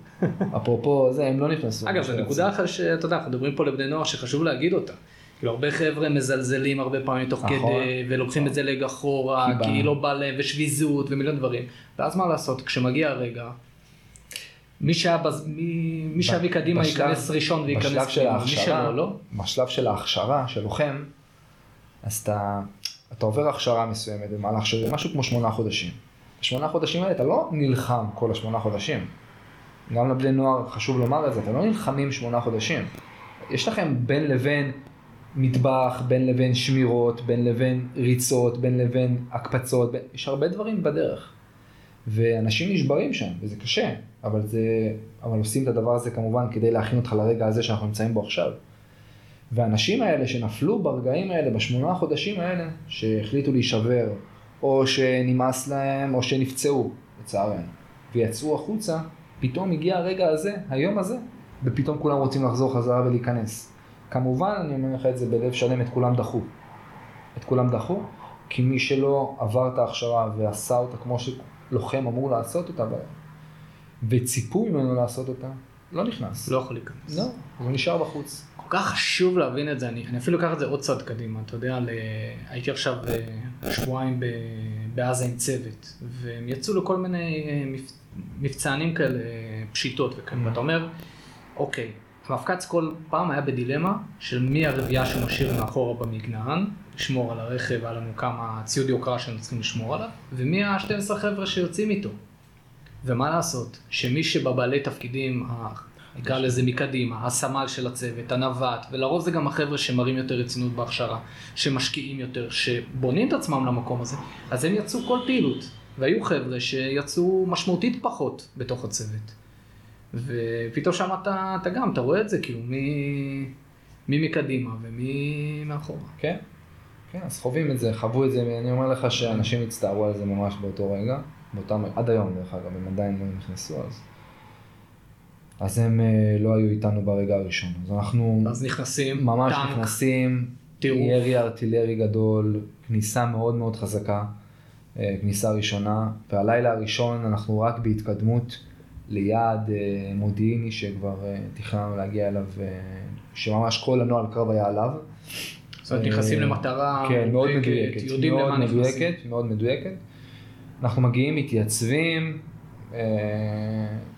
אפרופו זה, הם לא נכנסו. אגב, זו נקודה אחת שאתה יודע, אנחנו מדברים פה לבני נוער שחשוב להגיד אותה. כאילו הרבה חבר'ה מזלזלים הרבה פעמים תוך נכון. כדי, ולוקחים את זה לג אחורה, כי כי לא בא להם, ושביזות ומיליון דברים. ואז מה לעשות, כשמגיע הרגע, מי שהיה בז- מי- מי שיביא קדימה בשלב- ייכנס ראשון וייכנס בשלב של מי ההכשרה, שלא, לא. בשלב של ההכשרה של לוחם, אז אתה, אתה עובר הכשרה מסוימת במהלך של משהו כמו שמונה חודשים. בשמונה חודשים האלה אתה לא נלחם כל השמונה חודשים. גם לבני נוער חשוב לומר את זה, אתם לא נלחמים שמונה חודשים. יש לכם בין לבין מטבח, בין לבין שמירות, בין לבין ריצות, בין לבין הקפצות, בין... יש הרבה דברים בדרך. ואנשים נשברים שם, וזה קשה, אבל, זה, אבל עושים את הדבר הזה כמובן כדי להכין אותך לרגע הזה שאנחנו נמצאים בו עכשיו. והאנשים האלה שנפלו ברגעים האלה, בשמונה חודשים האלה, שהחליטו להישבר, או שנמאס להם, או שנפצעו, לצערנו, ויצאו החוצה, פתאום הגיע הרגע הזה, היום הזה, ופתאום כולם רוצים לחזור חזרה ולהיכנס. כמובן, אני אומר לך את זה בלב שלם, את כולם דחו. את כולם דחו, כי מי שלא עבר את ההכשרה ועשה אותה כמו שלוחם אמור לעשות אותה, וציפו ממנו לעשות אותה, לא נכנס. לא יכול להיכנס. לא, הוא נשאר בחוץ. כל כך חשוב להבין את זה, אני, אני אפילו אקח את זה עוד צעד קדימה, אתה יודע, ל... הייתי עכשיו אה, שבועיים ב... בעזה עם צוות, והם יצאו לכל מיני אה, מבצענים כאלה, פשיטות וכאלה, mm. ואתה אומר, אוקיי, המפקץ כל פעם היה בדילמה של מי הרביעייה שמשאיר מאחורה במגנן, לשמור על הרכב, היה לנו כמה ציוד יוקרה שהם צריכים לשמור עליו, ומי ה-12 חבר'ה שיוצאים איתו. ומה לעשות, שמי שבבעלי תפקידים, נקרא לזה מקדימה, הסמל של הצוות, הנווט, ולרוב זה גם החבר'ה שמראים יותר רצינות בהכשרה, שמשקיעים יותר, שבונים את עצמם למקום הזה, אז הם יצאו כל פעילות, והיו חבר'ה שיצאו משמעותית פחות בתוך הצוות. ופתאום שם אתה, אתה גם, אתה רואה את זה, כאילו, מי, מי מקדימה ומי מאחורה. כן, כן, אז חווים את זה, חוו את זה, ואני אומר לך שאנשים הצטערו על זה ממש באותו רגע, באותם, עד היום דרך אגב, הם עדיין לא נכנסו אז. אז הם אה, לא היו איתנו ברגע הראשון. אז אנחנו... אז נכנסים, ממש טנק, נכנסים, טירוף. ירי ארטילרי גדול, כניסה מאוד מאוד חזקה, אה, כניסה ראשונה, והלילה הראשון אנחנו רק בהתקדמות ליעד אה, מודיעיני שכבר תכננו להגיע אליו, שממש כל הנוהל קרב היה עליו. זאת אומרת, נכנסים למטרה כן, מאוד מדויקת, יודעים מאוד למה נכנסים. מאוד מדויקת. אנחנו מגיעים, מתייצבים,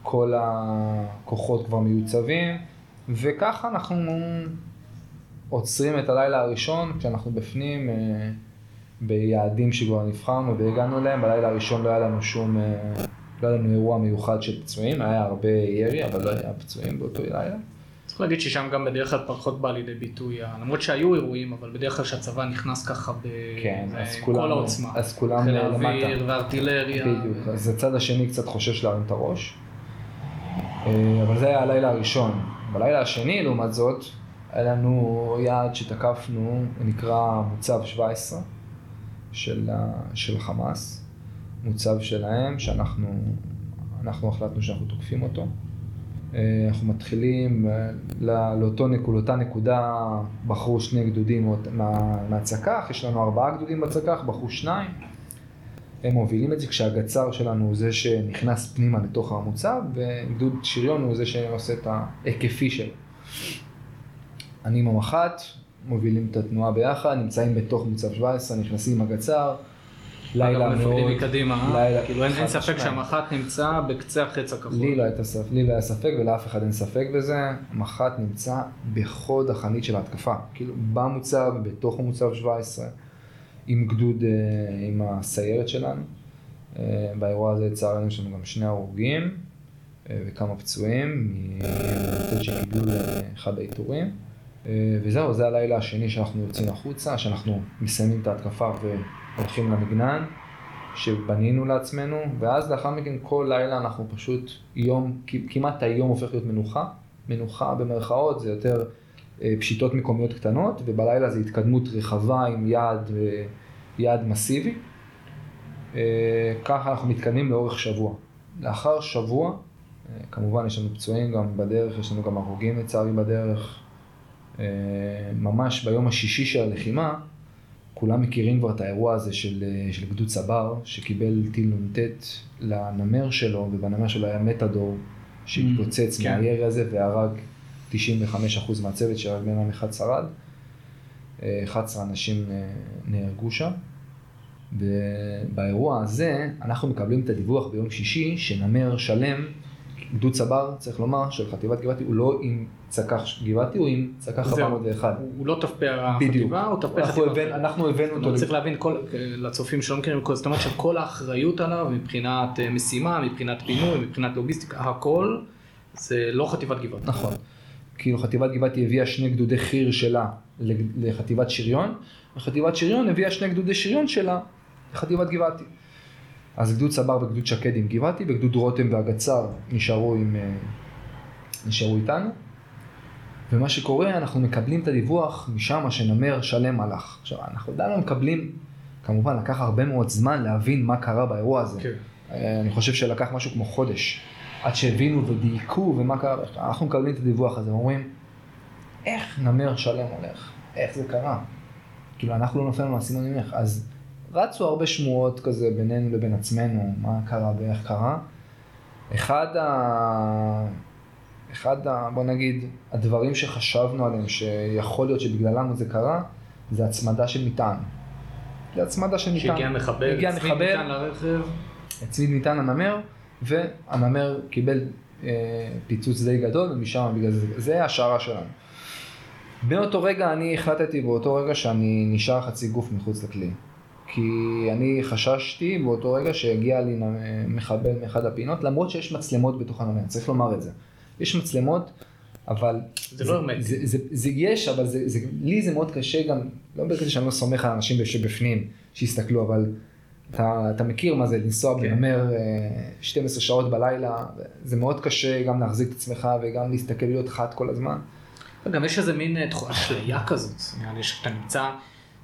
כל הכוחות כבר מיוצבים, וככה אנחנו עוצרים את הלילה הראשון כשאנחנו בפנים אה, ביעדים שכבר נבחרנו והגענו אליהם, בלילה הראשון לא היה לנו שום, אה, לא היה לנו אירוע מיוחד של פצועים, היה הרבה ירי, אבל לא היה פצועים באותו לילה. צריך להגיד ששם גם בדרך כלל פחות בא לידי ביטוי, למרות שהיו אירועים, אבל בדרך כלל שהצבא נכנס ככה בכל כן, העוצמה. אז כולם למטה. חיל האוויר וארטילריה. בדיוק. אז הצד השני קצת חושש להרים את הראש. אה, אבל זה היה הלילה הראשון. בלילה השני, לעומת זאת, היה לנו יעד שתקפנו, נקרא מוצב 17 של, של חמאס, מוצב שלהם, שאנחנו אנחנו החלטנו שאנחנו תוקפים אותו. אה, אנחנו מתחילים אה, לאותו, לאותה נקודה, בחרו שני גדודים מה, מהצק"ח, יש לנו ארבעה גדודים בצק"ח, בחרו שניים. הם מובילים את זה כשהגצר שלנו הוא זה שנכנס פנימה לתוך המוצב, וגדוד שריון הוא זה שעושה את ההיקפי שלו. אני עם המח"ט, מובילים את התנועה ביחד, נמצאים בתוך מוצב 17, נכנסים עם הגצר. לילה מאוד, מקדימה, אה? לילה, כאילו אין, אין ספק שהמח"ט נמצא בקצה החץ הכחול. לי לא, הייתה, לי לא היה ספק ולאף אחד אין ספק בזה, המח"ט נמצא בחוד החנית של ההתקפה, כאילו במוצב, בתוך המוצב 17. עם גדוד, אה, עם הסיירת שלנו. אה, באירוע הזה לצערנו יש לנו גם שני הרוגים וכמה פצועים ממוטט שקיבלו לאחד העיטורים. וזהו, זה הלילה השני שאנחנו יוצאים החוצה, שאנחנו מסיימים את ההתקפה והולכים למגנן שבנינו לעצמנו, ואז לאחר מכן כל לילה אנחנו פשוט יום, כמעט היום הופך להיות מנוחה. מנוחה במרכאות זה יותר אה, פשיטות מקומיות קטנות, ובלילה זה התקדמות רחבה עם יעד, אה, יעד מסיבי. אה, ככה אנחנו מתקדמים לאורך שבוע. לאחר שבוע, כמובן יש לנו פצועים גם בדרך, יש לנו גם הרוגים לצערי בדרך. ממש ביום השישי של הלחימה, כולם מכירים כבר את האירוע הזה של, של גדוד צבר, שקיבל טיל נ"ט לנמר שלו, ובנמר שלו היה מתדור שהתפוצץ mm, כן. מהירי הזה והרג 95% מהצוות שרק בן אדם אחד שרד. 11 אה, אנשים אה, נהרגו שם. ובאירוע הזה אנחנו מקבלים את הדיווח ביום שישי שנמר שלם, גדוד צבר, צריך לומר, של חטיבת גבעתי, הוא לא עם צק"ח גבעתי, הוא עם צק"ח 401. הוא לא ת"פ החטיבה, הוא ת"פ חטיבה. אנחנו הבאנו אותו. צריך להבין, לצופים שלא מכירים, זאת אומרת שכל האחריות עליו מבחינת אה, משימה, מבחינת פינוי, מבחינת לוגיסטיקה, הכל זה לא חטיבת גבעתי. נכון. כאילו חטיבת גבעתי הביאה שני גדודי חי"ר שלה לחטיבת שריון, וחטיבת שריון הביאה שני גדודי שריון שלה לחטיבת גבעתי. אז גדוד צבר וגדוד שקד עם גבעתי, וגדוד רותם והגצר נשארו, עם, אה, נשארו איתנו. ומה שקורה, אנחנו מקבלים את הדיווח משם שנמר שלם הלך. עכשיו, אנחנו עדיין לא מקבלים, כמובן לקח הרבה מאוד זמן להבין מה קרה באירוע הזה. כן. אה, אני חושב שלקח משהו כמו חודש. עד שהבינו ודייקו ומה קרה, אנחנו מקבלים את הדיווח הזה, אומרים, איך נמר שלם הולך? איך זה קרה? כאילו, אנחנו לא נופלנו מהסימון ממך. אז רצו הרבה שמועות כזה בינינו לבין עצמנו, מה קרה ואיך קרה. אחד ה... אחד ה... בוא נגיד, הדברים שחשבנו עליהם שיכול להיות שבגללם זה קרה, זה הצמדה של מטען. זה הצמדה של מטען. שהגיע מחבל, הגיע הצמיד מחבל, מטען לרכב. הצמיד מטען לנמר, והנמר קיבל אה, פיצוץ די גדול, ומשם בגלל זה, זה השערה שלנו. באותו רגע אני החלטתי באותו רגע שאני נשאר חצי גוף מחוץ לכלי. כי אני חששתי באותו רגע שהגיע לי מחבל מאחד הפינות, למרות שיש מצלמות בתוך הנמר, צריך לומר את זה. יש מצלמות, אבל... זה לא הרמטי. זה, זה, זה יש, אבל זה, זה, לי זה מאוד קשה גם, לא בגלל שאני לא סומך על אנשים שבפנים, שיסתכלו, אבל אתה, אתה מכיר מה זה לנסוע כן. בנמר אה, 12 שעות בלילה, זה מאוד קשה גם להחזיק את עצמך וגם להסתכל להיות חד כל הזמן. גם יש איזה מין אה, אשליה כזאת, נראה לי שאתה נמצא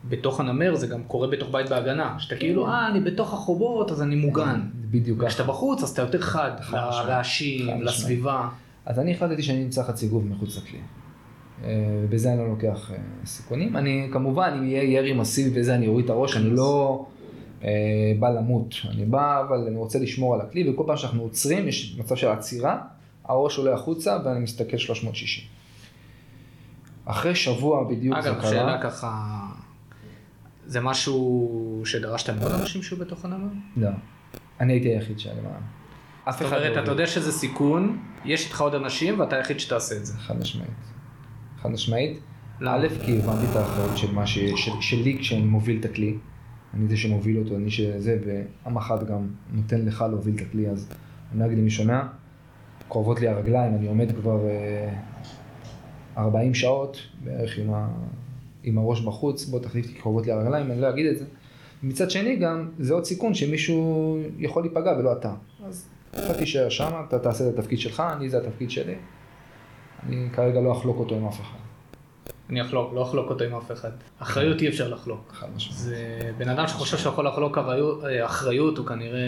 בתוך הנמר, זה גם קורה בתוך בית בהגנה, שאתה כאילו, אה, אני בתוך החובות, אז אני מוגן. בדיוק ככה. וכשאתה בחוץ, אז אתה יותר חד, לרעשים. לסביבה. אז אני החלטתי שאני נמצא חצי גוף מחוץ לכלי. אה, בזה אני לא לוקח אה, סיכונים. אני כמובן, אם יהיה ירי מסיבי וזה, אני אוריד את הראש, אני לא אה, בא למות. אני בא, אבל אני רוצה לשמור על הכלי, וכל פעם שאנחנו עוצרים, יש מצב של עצירה, הראש עולה החוצה ואני מסתכל 360. אחרי שבוע בדיוק זה אגב, קרה. שאלה ככה, זה משהו שדרשת מעוד אנשים שהיו בתוך הנמר? לא. אני הייתי היחיד שהיה למעלה. אף זאת אחד לא אומרת, אתה. יודע שזה סיכון, יש איתך עוד אנשים ואתה היחיד שתעשה את זה. חד משמעית. חד משמעית. למה? א', כי הבנתי את האחריות של מה ש... של, שלי כשאני מוביל את הכלי. אני זה שמוביל אותו, אני שזה, והמח"ט גם נותן לך להוביל את הכלי, אז אני לא אגיד למי שומע, כואבות לי הרגליים, אני עומד כבר אה, 40 שעות בערך עם, ה... עם הראש בחוץ, בוא תחליף לי, כואבות לי הרגליים, אני לא אגיד את זה. מצד שני גם, זה עוד סיכון שמישהו יכול להיפגע ולא אתה. אז אתה תישאר שם, אתה תעשה את התפקיד שלך, אני זה התפקיד שלי. אני כרגע לא אחלוק אותו עם אף אחד. אני אחלוק, לא אחלוק אותו עם אף אחד. אחריות אי אפשר לחלוק. חד משמעית. זה בן אדם שחושב שהוא יכול לחלוק אחריות- אה, הוא כנראה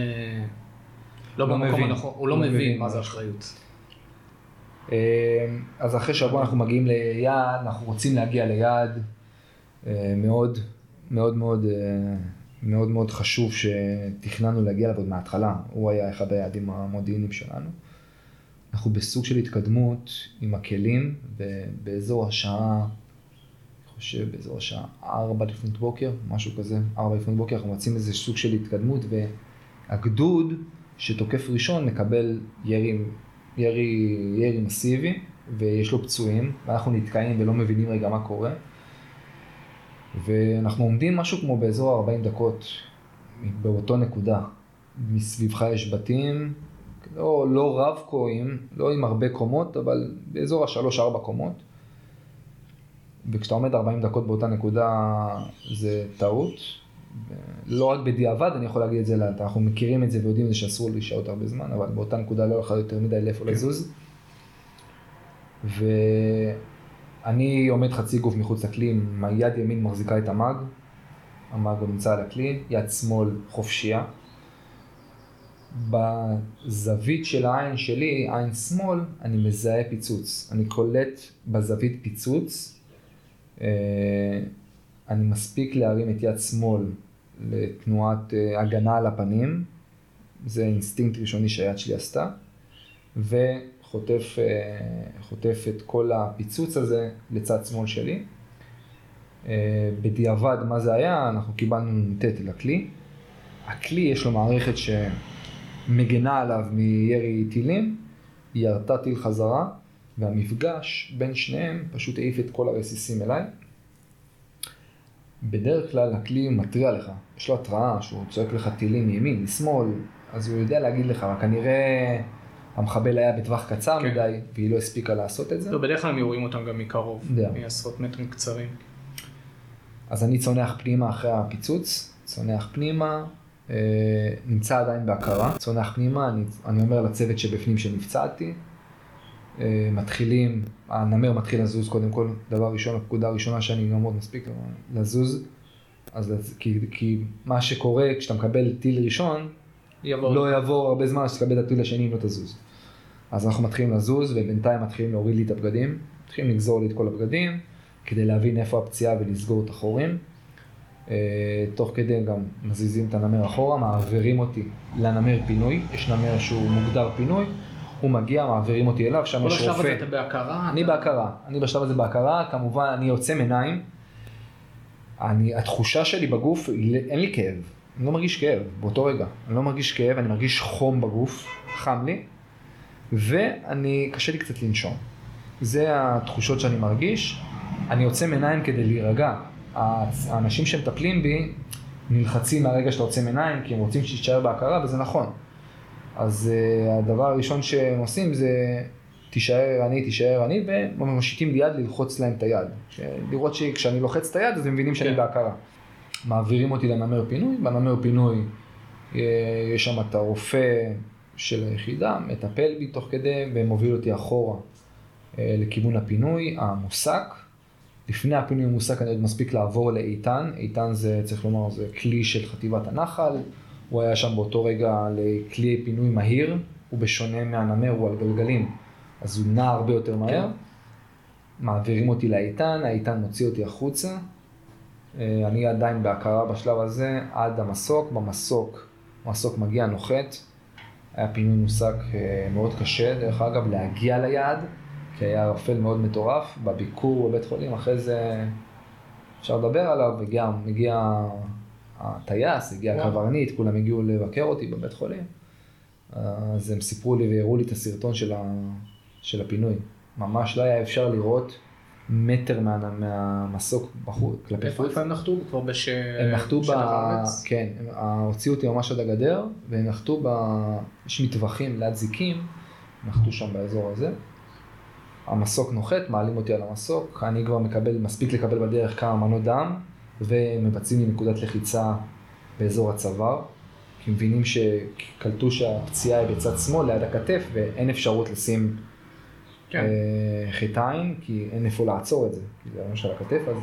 לא לא במקום. הנכון, הוא לא לא מבין מה זה. אחריות. אה, אז אחרי שבוע אנחנו מגיעים ליעד, אנחנו רוצים להגיע ליעד מאוד מאוד מאוד אה, מאוד מאוד חשוב שתכננו להגיע אליו עוד מההתחלה, הוא היה אחד היעדים המודיעיניים שלנו. אנחנו בסוג של התקדמות עם הכלים, ובאזור השעה, אני חושב באזור השעה 4 לפנות בוקר, משהו כזה, 4 לפנות בוקר, אנחנו מוצאים איזה סוג של התקדמות, והגדוד שתוקף ראשון מקבל ירי, ירי, ירי מסיבי, ויש לו פצועים, ואנחנו נתקעים ולא מבינים רגע מה קורה. ואנחנו עומדים משהו כמו באזור 40 דקות באותו נקודה. מסביבך יש בתים, לא, לא רב קורים, לא עם הרבה קומות, אבל באזור השלוש-ארבע קומות. וכשאתה עומד 40 דקות באותה נקודה זה טעות. לא רק בדיעבד, אני יכול להגיד את זה, לאט. אנחנו מכירים את זה ויודעים את זה שאסור להישארות הרבה זמן, אבל באותה נקודה לא יכול יותר מדי לאיפה לזוז. ואני עומד חצי גוף מחוץ לכלי, היד ימין מחזיקה את המאג, המאג נמצא על הכלי, יד שמאל חופשייה. בזווית של העין שלי, עין שמאל, אני מזהה פיצוץ. אני קולט בזווית פיצוץ. אה, אני מספיק להרים את יד שמאל לתנועת אה, הגנה על הפנים. זה אינסטינקט ראשוני שהיד שלי עשתה. וחוטף אה, חוטף את כל הפיצוץ הזה לצד שמאל שלי. אה, בדיעבד, מה זה היה? אנחנו קיבלנו נ"ט לכלי. הכלי יש לו מערכת שמגנה עליו מירי טילים, היא ירתה טיל חזרה, והמפגש בין שניהם פשוט העיף את כל הרסיסים אליי. בדרך כלל הכלי מתריע לך, יש לו התראה שהוא צועק לך טילים מימין, משמאל, אז הוא יודע להגיד לך, אבל כנראה המחבל היה בטווח קצר כן. מדי, והיא לא הספיקה לעשות את זה. לא, בדרך כלל הם יורים אותם גם מקרוב, יודע. מעשרות מטרים קצרים. אז אני צונח פנימה אחרי הפיצוץ, צונח פנימה, אה, נמצא עדיין בהכרה, צונח פנימה, אני, אני אומר לצוות שבפנים שנפצעתי, אה, מתחילים, הנמר מתחיל לזוז קודם כל, דבר ראשון, הפקודה הראשונה שאני גם מאוד מספיק לזוז, אז כי, כי מה שקורה כשאתה מקבל טיל ראשון, יבוא. לא יעבור הרבה זמן שתקבל את הטיל השני אם לא תזוז. אז אנחנו מתחילים לזוז ובינתיים מתחילים להוריד לי את הבגדים, מתחילים לגזור לי את כל הבגדים כדי להבין איפה הפציעה ולסגור את החורים. אה, תוך כדי גם מזיזים את הנמר אחורה, מעבירים אותי לנמר פינוי, יש נמר שהוא מוגדר פינוי, הוא מגיע, מעבירים אותי אליו, שם כל יש השלב הזה רופא. אתה בהכרה. אני אתה- בהכרה, אני בשלב הזה בהכרה, כמובן אני עוצם עיניים. אני, התחושה שלי בגוף, אין לי כאב. אני לא מרגיש כאב באותו רגע. אני לא מרגיש כאב, אני מרגיש חום בגוף, חם לי, ואני, קשה לי קצת לנשום. זה התחושות שאני מרגיש. אני יוצא מעיניים כדי להירגע. האנשים שמטפלים בי נלחצים מהרגע שאתה יוצא מעיניים, כי הם רוצים שתישאר בהכרה, וזה נכון. אז uh, הדבר הראשון שהם עושים זה תישאר ערני, תישאר ערני, ומושיטים לי יד ללחוץ להם את היד. לראות שכשאני לוחץ את היד אז הם מבינים שאני כן. בהכרה. מעבירים אותי לנמר פינוי, בנמר פינוי אה, יש שם את הרופא של היחידה, מטפל בי תוך כדי ומוביל אותי אחורה אה, לכיוון הפינוי המוסק. לפני הפינוי המוסק אני עוד מספיק לעבור לאיתן, איתן זה, צריך לומר, זה כלי של חטיבת הנחל, הוא היה שם באותו רגע לכלי פינוי מהיר, הוא בשונה מהנמר, הוא על גלגלים, אז הוא נע הרבה יותר מהר. כן. מעבירים אותי לאיתן, האיתן מוציא אותי החוצה. אה, אני עדיין בהכרה בשלב הזה עד המסוק, במסוק, המסוק מגיע נוחת. היה פינוי מושג אה, מאוד קשה, דרך אגב, להגיע ליעד, כי היה ערפל מאוד מטורף. בביקור בבית חולים, אחרי זה אפשר לדבר עליו, וגם הגיע הטייס, הגיע הקברניט, כולם הגיעו לבקר אותי בבית חולים. אז הם סיפרו לי והראו לי את הסרטון של, ה, של הפינוי. ממש לא היה אפשר לראות מטר מה, מהמסוק בחוץ, כלפי חוץ. איפה הם נחתו? כבר בש... הם נחתו ב... כן, הם הוציאו אותי ממש עד הגדר, והם נחתו ב... יש מטווחים ליד זיקים, נחתו שם באזור הזה. המסוק נוחת, מעלים אותי על המסוק, אני כבר מקבל, מספיק לקבל בדרך כמה מנות דם, ומבצעים לי נקודת לחיצה באזור הצוואר, כי מבינים שקלטו שהפציעה היא בצד שמאל ליד הכתף, ואין אפשרות לשים כן. אה, חיטיים, כי אין איפה לעצור את זה, כי זה ממש על הכתף, אז...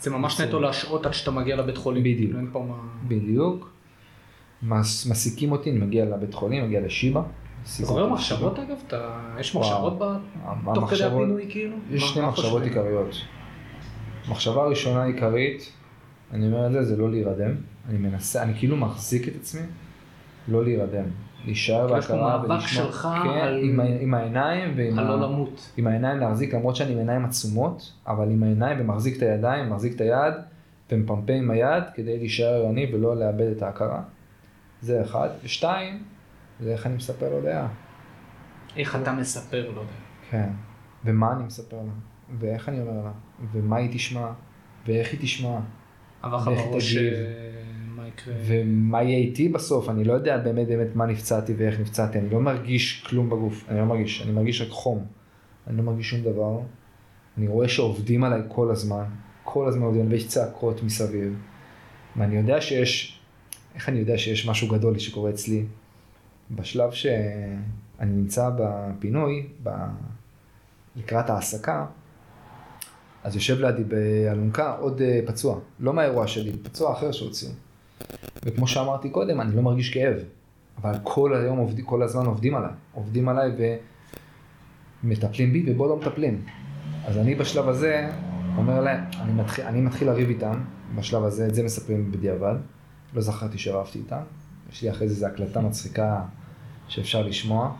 זה ממש נטו להשעות עד שאתה מגיע לבית חולים. בדיוק. מה... בדיוק. מס, מסיקים אותי, אני מגיע לבית חולים, מגיע לשיבא. זוכר מחשבות אגב? אתה... יש מחשבות ב... תוך כדי הפינוי כאילו? יש שני מחשבות עיקריות. מחשבה ראשונה עיקרית, אני אומר את זה, זה לא להירדם. אני מנסה, אני כאילו מחזיק את עצמי, לא להירדם. להישאר בהכרה ולשמוע. כן, על... עם, עם העיניים ועם על ה... לא למות. עם העיניים להחזיק, למרות שאני עם עיניים עצומות, אבל עם העיניים ומחזיק את הידיים, מחזיק את היד, ומפמפה עם היד כדי להישאר ערני ולא לאבד את ההכרה. זה אחד. ושתיים, זה איך אני מספר להודיה. איך אתה מספר להודיה. כן. ומה אני מספר לה, ואיך אני אומר לה, ומה היא תשמע, ואיך היא תשמע. עבר לך בראש מה יקרה. ומה יהיה איתי בסוף, אני לא יודע באמת באמת מה נפצעתי ואיך נפצעתי, אני לא מרגיש כלום בגוף, אני לא מרגיש, אני מרגיש רק חום, אני לא מרגיש שום דבר, אני רואה שעובדים עליי כל הזמן, כל הזמן עובדים, ויש צעקות מסביב, ואני יודע שיש, איך אני יודע שיש משהו גדול שקורה אצלי? בשלב שאני נמצא בפינוי, ב... לקראת ההעסקה, אז יושב לידי באלונקה עוד אה, פצוע, לא מהאירוע שלי, פצוע אחר שהוציאו. וכמו שאמרתי קודם, אני לא מרגיש כאב, אבל כל היום, עובד, כל הזמן עובדים עליי, עובדים עליי ומטפלים בי ובו לא מטפלים. אז אני בשלב הזה אומר להם, אני מתחיל, אני מתחיל לריב איתם, בשלב הזה, את זה מספרים בדיעבד, לא זכרתי שרבתי איתם, יש לי אחרי זה איזו הקלטה מצחיקה שאפשר לשמוע,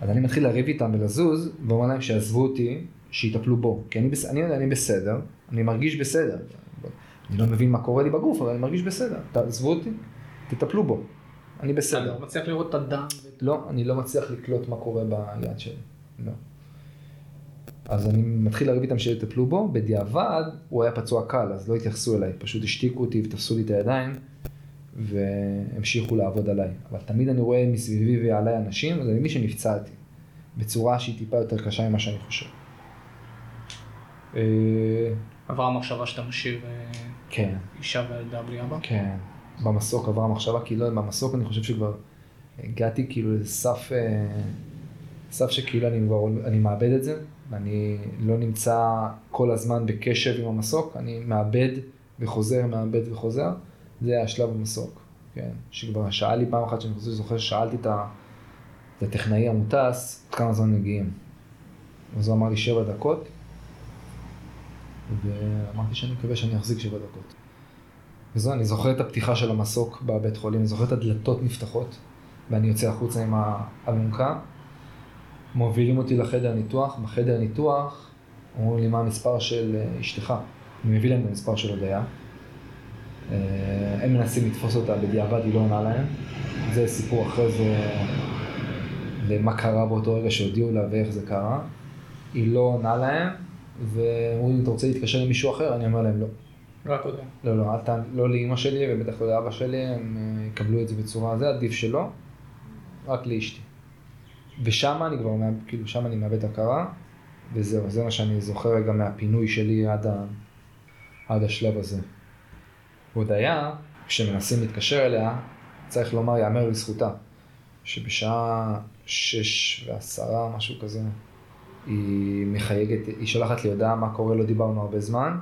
אז אני מתחיל לריב איתם ולזוז, ואומר להם שיעזבו אותי, שיטפלו בו, כי אני, אני, אני בסדר, אני מרגיש בסדר, אני לא מבין מה קורה לי בגוף, אבל אני מרגיש בסדר. תעזבו אותי, תטפלו בו. אני בסדר. אתה לא מצליח לראות את הדם? לא, אני לא מצליח לקלוט מה קורה ביד שלי. לא. אז אני מתחיל לריב איתם שיטפלו בו, בדיעבד הוא היה פצוע קל, אז לא התייחסו אליי, פשוט השתיקו אותי ותפסו לי את הידיים והמשיכו לעבוד עליי. אבל תמיד אני רואה מסביבי ועליי אנשים, אני מבין שנפצעתי, בצורה שהיא טיפה יותר קשה ממה שאני חושב. אה, עברה מחשבה שאתה משאיר אה, כן. אישה וילדה בלי אבא? כן, במסוק עברה מחשבה, כי לא, במסוק אני חושב שכבר הגעתי כאילו לסף, אה, סף שכאילו אני כבר, אני מאבד את זה, אני לא נמצא כל הזמן בקשב עם המסוק, אני מאבד וחוזר, מאבד וחוזר, זה השלב במסוק, כן, שכבר שאל לי פעם אחת, שאני חושב שזוכר ששאלתי את הטכנאי המוטס, כמה זמן מגיעים. אז הוא אמר לי שבע דקות, ואמרתי שאני מקווה שאני אחזיק שבע דקות. וזהו, אני זוכר את הפתיחה של המסוק בבית חולים, אני זוכר את הדלתות נפתחות, ואני יוצא החוצה עם האלונקה, מובילים אותי לחדר ניתוח, בחדר ניתוח אומרים לי מה המספר של אה, אשתך, אני מביא להם את המספר של הודיה, אה, הם מנסים לתפוס אותה, בדיעבד היא לא עונה להם. זה סיפור אחרי זה, למה קרה באותו רגע שהודיעו לה ואיך זה קרה. היא לא עונה להם, ואומרים אתה רוצה להתקשר עם מישהו אחר? אני אומר להם, לא. רק יודע. לא, לא, אל ת... לא לאימא שלי ובטח לא לאבא שלי, הם אה, יקבלו את זה בצורה, זה עדיף שלא, רק לאשתי. ושם אני כבר, כאילו, שם אני מאבד הכרה, וזהו, זה מה שאני זוכר רגע מהפינוי שלי עד, ה... עד השלב הזה. הודיה, כשמנסים להתקשר אליה, צריך לומר, יאמר לזכותה, שבשעה שש ועשרה, משהו כזה, היא מחייגת, היא שולחת לי הודעה מה קורה, לא דיברנו הרבה זמן,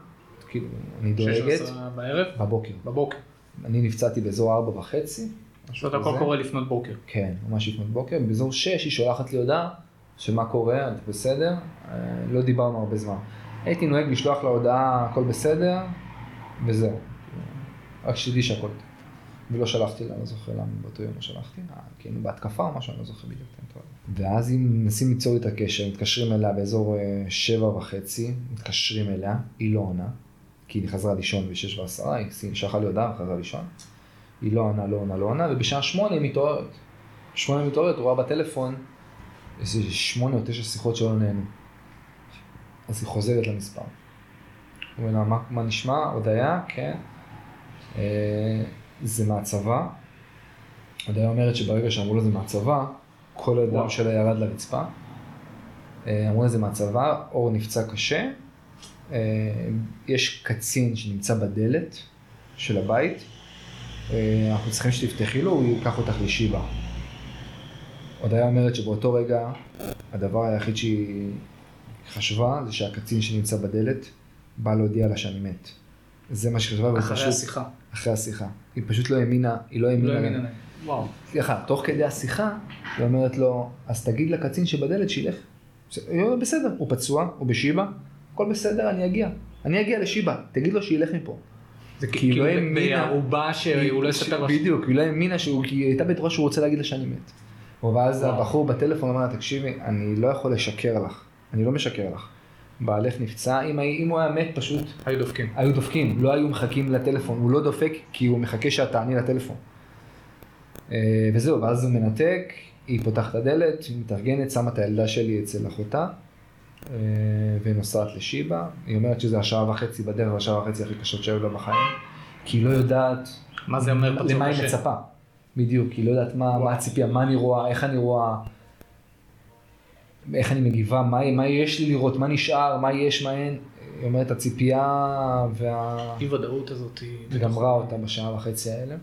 כאילו, אני דואגת, 16 בערב? בבוקר. בבוקר. אני נפצעתי באזור ארבע וחצי, זאת הכל. קורה לפנות בוקר. כן, ממש לפנות בוקר, באזור שש היא שולחת לי הודעה שמה קורה, את בסדר, אה, לא דיברנו הרבה זמן. הייתי נוהג לשלוח לה הודעה, הכל בסדר, וזהו. רק שתדעי שהכל טוב. ולא שלחתי לה, לא זוכר למה באותו יום לא שלחתי, אה, כי היינו בהתקפה או משהו, אני לא זוכר בדיוק. אין טוב. ואז אם מנסים ליצור איתה קשר, מתקשרים אליה באזור אה, שבע וחצי, מתקשרים אליה, היא לא עונה, כי היא חזרה לישון בשש ועשרה, היא שלחה לי הודעה וחזרה לישון. היא לא עונה, לא עונה, לא עונה, ובשעה שמונה היא מתעוררת. שמונה היא מתעוררת, רואה בטלפון איזה שמונה או תשע שיחות שלא נהנו. אז היא חוזרת למספר. הוא אומר לה, מה, מה נשמע? הודיה? כן. אה, זה מהצבא. הודיה אומרת שברגע שאמרו לה זה מהצבא, כל הדם. שלה ירד לרצפה. אה, אמרו לה זה מהצבא, אור נפצע קשה. אה, יש קצין שנמצא בדלת של הבית. אה, אנחנו צריכים שתפתחי לו, הוא ייקח אותך לשיבא. הודיה אומרת שבאותו רגע, הדבר היחיד שהיא חשבה זה שהקצין שנמצא בדלת בא להודיע לה שאני מת. זה מה שהיא חשבה, והוא אחרי פשוט- השיחה. אחרי השיחה. היא פשוט לא האמינה, היא לא האמינה. לא. האמינה להם. וואו. סליחה, תוך כדי השיחה, היא אומרת לו, אז תגיד לקצין שבדלת שילך. היא אומרת, בסדר, הוא פצוע, הוא בשיבא, הכל בסדר, אני אגיע. אני אגיע לשיבא, תגיד לו שילך מפה. זה כי היא כאילו לא האמינה. בערובה שהוא לא יספר לה. בדיוק, היא לא האמינה שהוא, כי היא הייתה בטוחה שהוא רוצה להגיד לה שאני מת. ואז. הבחור בטלפון אמר לה, תקשיבי, אני לא יכול לשקר לך, אני לא משקר לך. בעלך נפצע, אם, אם הוא היה מת פשוט, היו דופקים. היו דופקים, לא היו מחכים לטלפון, הוא לא דופק כי הוא מחכה שאת תעני לטלפון. אה, וזהו, ואז הוא מנתק, היא פותחת את הדלת, מתארגנת, שמה את הילדה שלי אצל אחותה, אה, ונוסעת לשיבא. היא אומרת שזה השעה וחצי בדרך, השעה וחצי הכי קשות שהיו לה בחיים, כי היא לא יודעת מה זה אומר פצוע למה היא קשה? מצפה. בדיוק, היא לא יודעת מה, מה הציפייה, מה אני רואה, איך אני רואה, איך אני מגיבה, מה, מה יש לי לראות, מה נשאר, מה יש, מה אין. היא אומרת, הציפייה וה... אי ודאות הזאת היא... גמרה אותה בשעה וחצי האלה.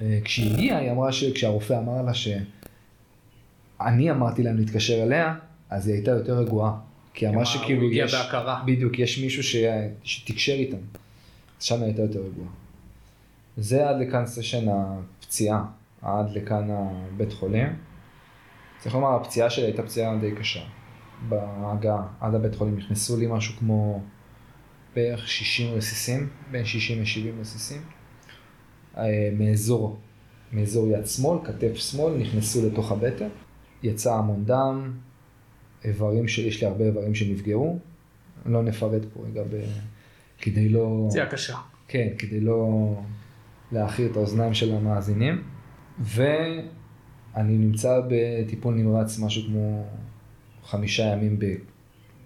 אה, כשהיא הגיעה, היא אמרה שכשהרופא אמר לה שאני אמרתי להם להתקשר אליה, אז היא הייתה יותר רגועה. כי אמרה שכאילו יש... בהכרה. בדיוק, יש מישהו ש... שתקשר איתם. אז שם היא הייתה יותר רגועה. זה עד לכאן סשן הפציעה, עד לכאן הבית חולים. צריך לומר, הפציעה שלי הייתה פציעה די קשה. בהגעה עד הבית חולים נכנסו לי משהו כמו בערך 60 רסיסים, בין 60 ל-70 רסיסים. אה, מאזור, מאזור יד שמאל, כתף שמאל, נכנסו לתוך הבטן. יצא המון דם, איברים ש... יש לי הרבה איברים שנפגעו. לא נפרט פה רגע ב... כדי לא... פציעה קשה. כן, כדי לא להעכיר את האוזניים של המאזינים. ואני נמצא בטיפול נמרץ משהו כמו חמישה ימים ב...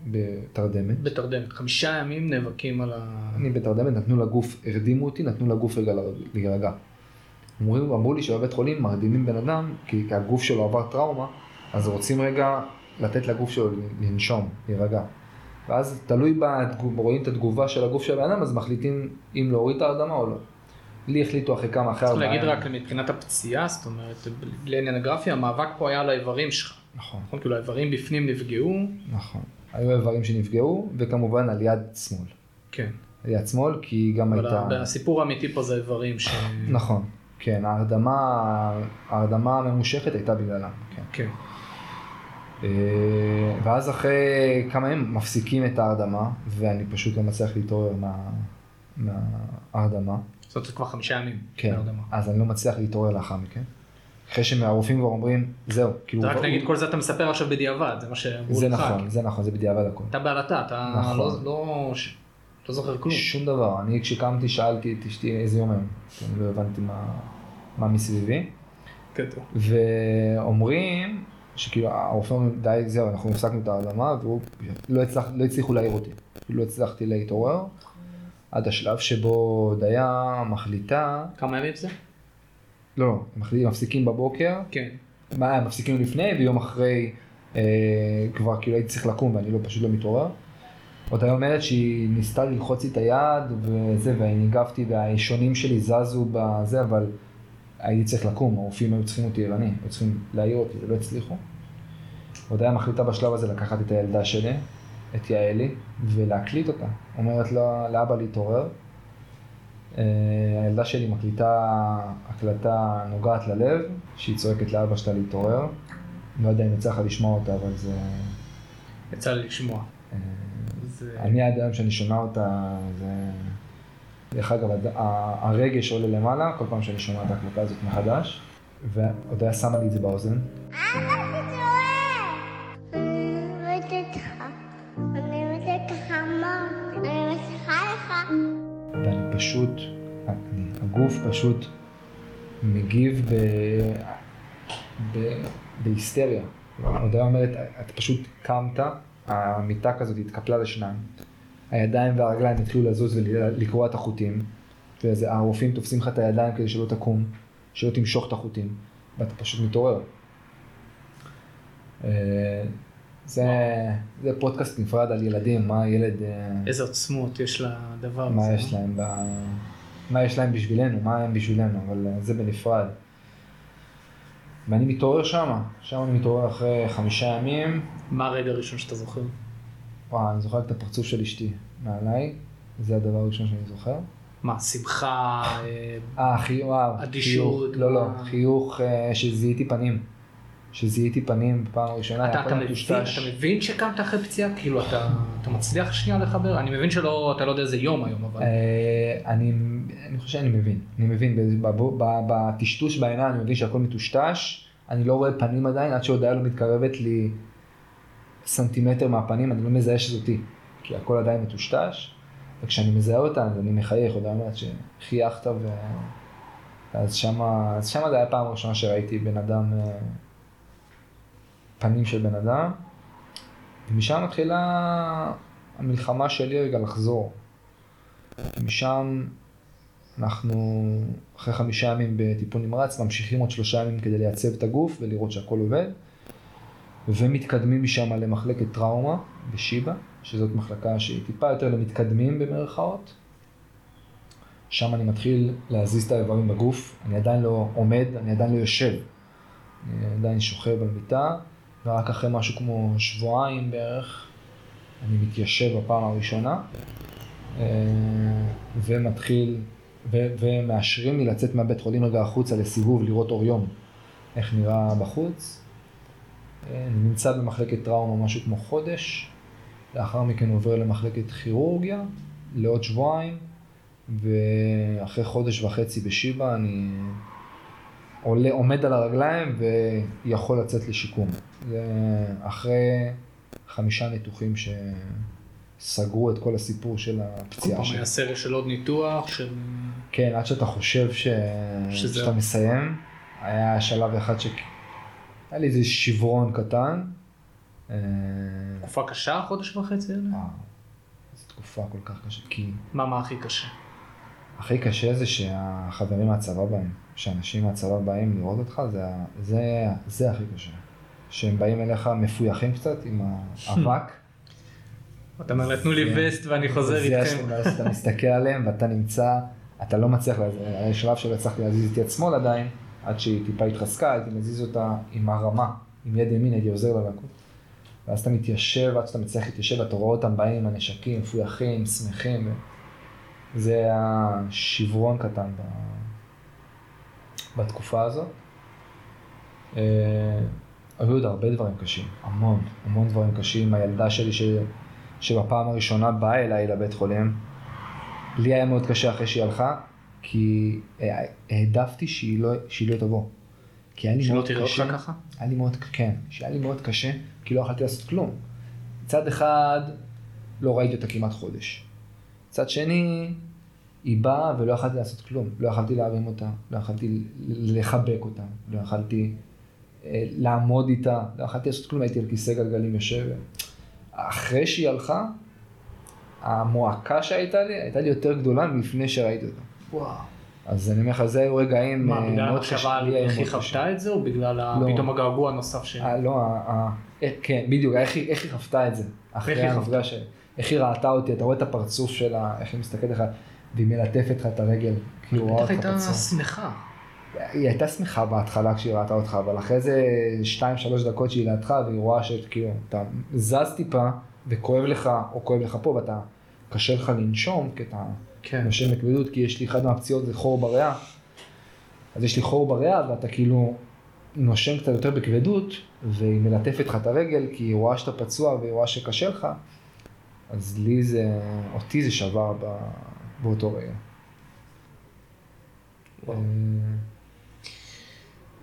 בתרדמת. בתרדמת. חמישה ימים נאבקים על ה... אני בתרדמת, נתנו לגוף, הרדימו אותי, נתנו לגוף רגע להירגע. אמרו, אמרו לי שבבית חולים מרדימים בן אדם, כי כי הגוף שלו עבר טראומה, אז רוצים רגע לתת לגוף שלו לנשום, להירגע. ואז תלוי, בתגוב, רואים את התגובה של הגוף של הבן אדם, אז מחליטים אם להוריד את ההרדמה או לא. לי החליטו אחרי כמה, אחרי צריך ארבעה להגיד ימים. רק מבחינת הפציעה, זאת אומרת, לעניין הגרפיה, המאבק פה היה על האיברים שלך. נכון, נכון? כאילו האיברים בפנים נפגעו, נכון. היו איברים שנפגעו, וכמובן על יד שמאל. כן. על יד שמאל, כי גם אבל הייתה... הסיפור האמיתי פה זה איברים ש... נכון, כן, ההרדמה, ההרדמה הממושכת הייתה בגללה, כן. כן. אה, ואז אחרי כמה ימים מפסיקים את ההרדמה, ואני פשוט לא מצליח להתעורר מה, מההרדמה. זאת אומרת, זה כבר חמישה ימים. כן, בהרדמה. אז אני לא מצליח להתעורר לאחר מכן. אחרי שהרופאים כבר אומרים, זהו, כאילו... רק נגיד, כל זה אתה מספר עכשיו בדיעבד, זה מה שאמרו לך. זה נכון, זה נכון, זה בדיעבד הכל. אתה בעלתה, אתה נכון. לא, לא, לא זוכר כלום. שום דבר. אני כשקמתי שאלתי את אשתי איזה יום היום, אני לא הבנתי מה, מה מסביבי. קטע. ואומרים שכאילו הרופא אומרים די זהו אנחנו הפסקנו את ההרדמה והוא לא, הצלח, לא הצליחו להעיר אותי, לא הצלחתי להתעורר עד השלב שבו דיה מחליטה, כמה ימים זה? לא, מחליטים, מפסיקים בבוקר, כן. מה, הם מפסיקים לפני ויום אחרי אה, כבר כאילו הייתי צריך לקום ואני לא, פשוט לא מתעורר. עוד היה אומרת שהיא ניסתה ללחוץ לי את היד וזה ואני הגבתי והאישונים שלי זזו בזה אבל הייתי צריך לקום, הרופאים היו צריכים אותי ערני, היו צריכים להעיר אותי ולא הצליחו. עוד היה מחליטה בשלב הזה לקחת את הילדה שלי, את יעלי, ולהקליט אותה. אומרת לה, לאבא להתעורר. אה, הילדה שלי מקליטה הקלטה נוגעת ללב, שהיא צועקת לאבא שלה להתעורר. לא יודע אם יצא לך לשמוע אותה, אבל זה... יצא לי לשמוע. אה, זה... אני עד היום שאני שומע אותה, זה... דרך אגב, הרגש עולה למעלה כל פעם שאני שומע את ההקלטה הזאת מחדש, ועוד היה שמה לי את זה באוזן. הגוף פשוט מגיב ב, ב, בהיסטריה. הודיה אומרת, את פשוט קמת, המיטה כזאת התקפלה לשניים, הידיים והרגליים התחילו לזוז ולקרוע את החוטים, והרופאים תופסים לך את הידיים כדי שלא תקום, שלא תמשוך את החוטים, ואתה פשוט מתעורר. אה, זה, זה פודקאסט נפרד על ילדים, מה ילד... אה, איזה עוצמות יש לדבר הזה. מה יש להם, ב... מה יש להם בשבילנו, מה הם בשבילנו, אבל אה, זה בנפרד. ואני מתעורר שמה, שם אני מתעורר אחרי חמישה ימים, מה הרגע הראשון שאתה זוכר? וואו, אני זוכר את הפרצוף של אשתי מעליי, זה הדבר הראשון שאני זוכר. מה, שמחה? אה, אה, חיוך, וואו, אדישות, לא, לא? חיוך אה, שזיהיתי פנים. שזיהיתי פנים בפעם הראשונה, אתה, אתה, מבין. אתה מבין שקמת אחרי פציעה? כאילו, אתה, אתה מצליח שנייה לחבר? אני מבין שלא, אתה לא יודע איזה יום היום, אבל... אה, אני, אני חושב שאני מבין, אני מבין, בטשטוש בעיניים אני מבין שהכל מטושטש, אני לא רואה פנים עדיין, עד שהודיה לא מתקרבת לי סנטימטר מהפנים, אני לא מזהה שזאתי, כי הכל עדיין מטושטש, וכשאני מזהה אותה אז אני מחייך, הודיה אומרת שחייכת ו... אז שמה, אז שמה זה היה הפעם הראשונה שראיתי בן אדם, אה, פנים של בן אדם, ומשם מתחילה המלחמה שלי רגע לחזור. משם אנחנו אחרי חמישה ימים בטיפול נמרץ ממשיכים עוד שלושה ימים כדי לייצב את הגוף ולראות שהכל עובד ומתקדמים משם למחלקת טראומה בשיבא שזאת מחלקה שהיא טיפה יותר למתקדמים במרכאות. שם אני מתחיל להזיז את האיברים בגוף, אני עדיין לא עומד, אני עדיין לא יושב, אני עדיין שוכב במיטה ורק אחרי משהו כמו שבועיים בערך אני מתיישב בפעם הראשונה אה, ומתחיל, ו- ומאשרים לי לצאת מהבית חולים רגע החוצה לסיבוב, לראות אור יום, איך נראה בחוץ. אה, אני נמצא במחלקת טראומה משהו כמו חודש, לאחר מכן עובר למחלקת כירורגיה לעוד שבועיים, ואחרי חודש וחצי בשיבא אני עולה, עומד על הרגליים ויכול לצאת לשיקום. זה אחרי חמישה ניתוחים שסגרו את כל הסיפור של כל הפציעה פעם שלי. היה סרט של עוד ניתוח, של... כן, עד שאתה חושב ש... שזהו. שאתה מסיים, היה שלב אחד ש... היה לי איזה שברון קטן. אה, תקופה קשה, חודש וחצי? וואו, זו תקופה כל כך קשה, כי מה, מה הכי קשה? הכי קשה זה שהחברים מהצבא באים, שאנשים מהצבא באים לראות אותך, זה, זה, זה הכי קשה. שהם באים אליך מפויחים קצת עם האבק. אתה אומר, נתנו לי וסט ואני חוזר איתכם. אתה מסתכל עליהם ואתה נמצא, אתה לא מצליח, היה שלב שלא הצלחתי להזיז את יד שמאל עדיין, עד שהיא טיפה התחזקה, הייתי מזיז אותה עם הרמה, עם יד ימין הייתי עוזר לה לקום. ואז אתה מתיישב, עד שאתה מצליח להתיישב, אתה רואה אותם באים עם הנשקים, מפויחים, שמחים. זה היה שברון קטן. בתקופה הזאת. אה, היו עוד הרבה דברים קשים, המון, המון דברים קשים. הילדה שלי ש... שבפעם הראשונה באה אליי לבית חולים, לי היה מאוד קשה אחרי שהיא הלכה, כי אה, העדפתי שהיא לא, שהיא לא תבוא. כי היה לי שלא מאוד תראה אותך קשה. ככה? היה לי מאוד, כן, שהיה לי מאוד קשה, כי לא יכולתי לעשות כלום. מצד אחד, לא ראיתי אותה כמעט חודש. מצד שני, היא באה ולא יכלתי לעשות כלום. לא יכלתי להרים אותה, לא יכלתי לחבק אותה, לא יכלתי אה, לעמוד איתה, לא יכלתי לעשות כלום, הייתי על כיסא גלגלים יושב. אחרי שהיא הלכה, המועקה שהייתה לי, הייתה לי יותר גדולה מלפני שראיתי אותה. וואו. אז אני אומר לך, זה היו רגעים מה, אה, בגלל מאוד המחשבה קשים. על לי היו איך היא קשים. חוותה את זה, או בגלל לא. פתאום הגעגוע הנוסף שלי? אה, לא, ה- ה- אה, כן, בדיוק, איך היא איך היא חוותה את זה. אחרי היא חוותה? המפגש, איך היא ראתה אותי, אתה רואה את הפרצוף שלה, איך היא מסתכלת לך, והיא מלטפת לך את הרגל. רואה בטח הייתה. שמחה. היא הייתה שמחה בהתחלה כשהיא ראתה אותך, אבל אחרי זה 2-3 דקות שהיא לידך, והיא רואה שכאילו, אתה זז טיפה, וכואב לך, או כואב לך פה, ואתה, קשה לך לנשום, כי אתה כן. נושם בכבדות, כי יש לי אחד מהפציעות זה חור בריאה, אז יש לי חור בריאה, ואתה כאילו נושם קצת יותר בכבדות, והיא מלטפת לך את הרגל, כי היא רואה שאתה פצוע והיא רואה שקשה לך, אז לי זה, אותי זה שבר ב, באותו רגע. וואו.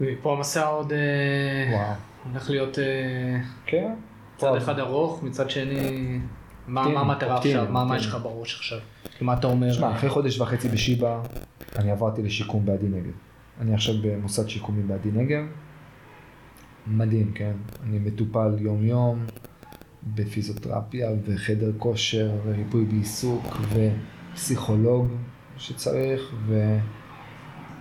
אה, המסע עוד אה. הולך להיות אה, כן. צד. אחד ארוך, מצד שני, מה מה המטרה עכשיו? מה יש לך. בראש עכשיו? מה אתה אומר? שמע, אחרי חודש וחצי בשיבא, אני עברתי לשיקום בעדי נגב. אני עכשיו במוסד שיקומי בעדי נגב. מדהים, כן? אני מטופל יום-יום בפיזיותרפיה וחדר כושר וריפוי בעיסוק ופסיכולוג שצריך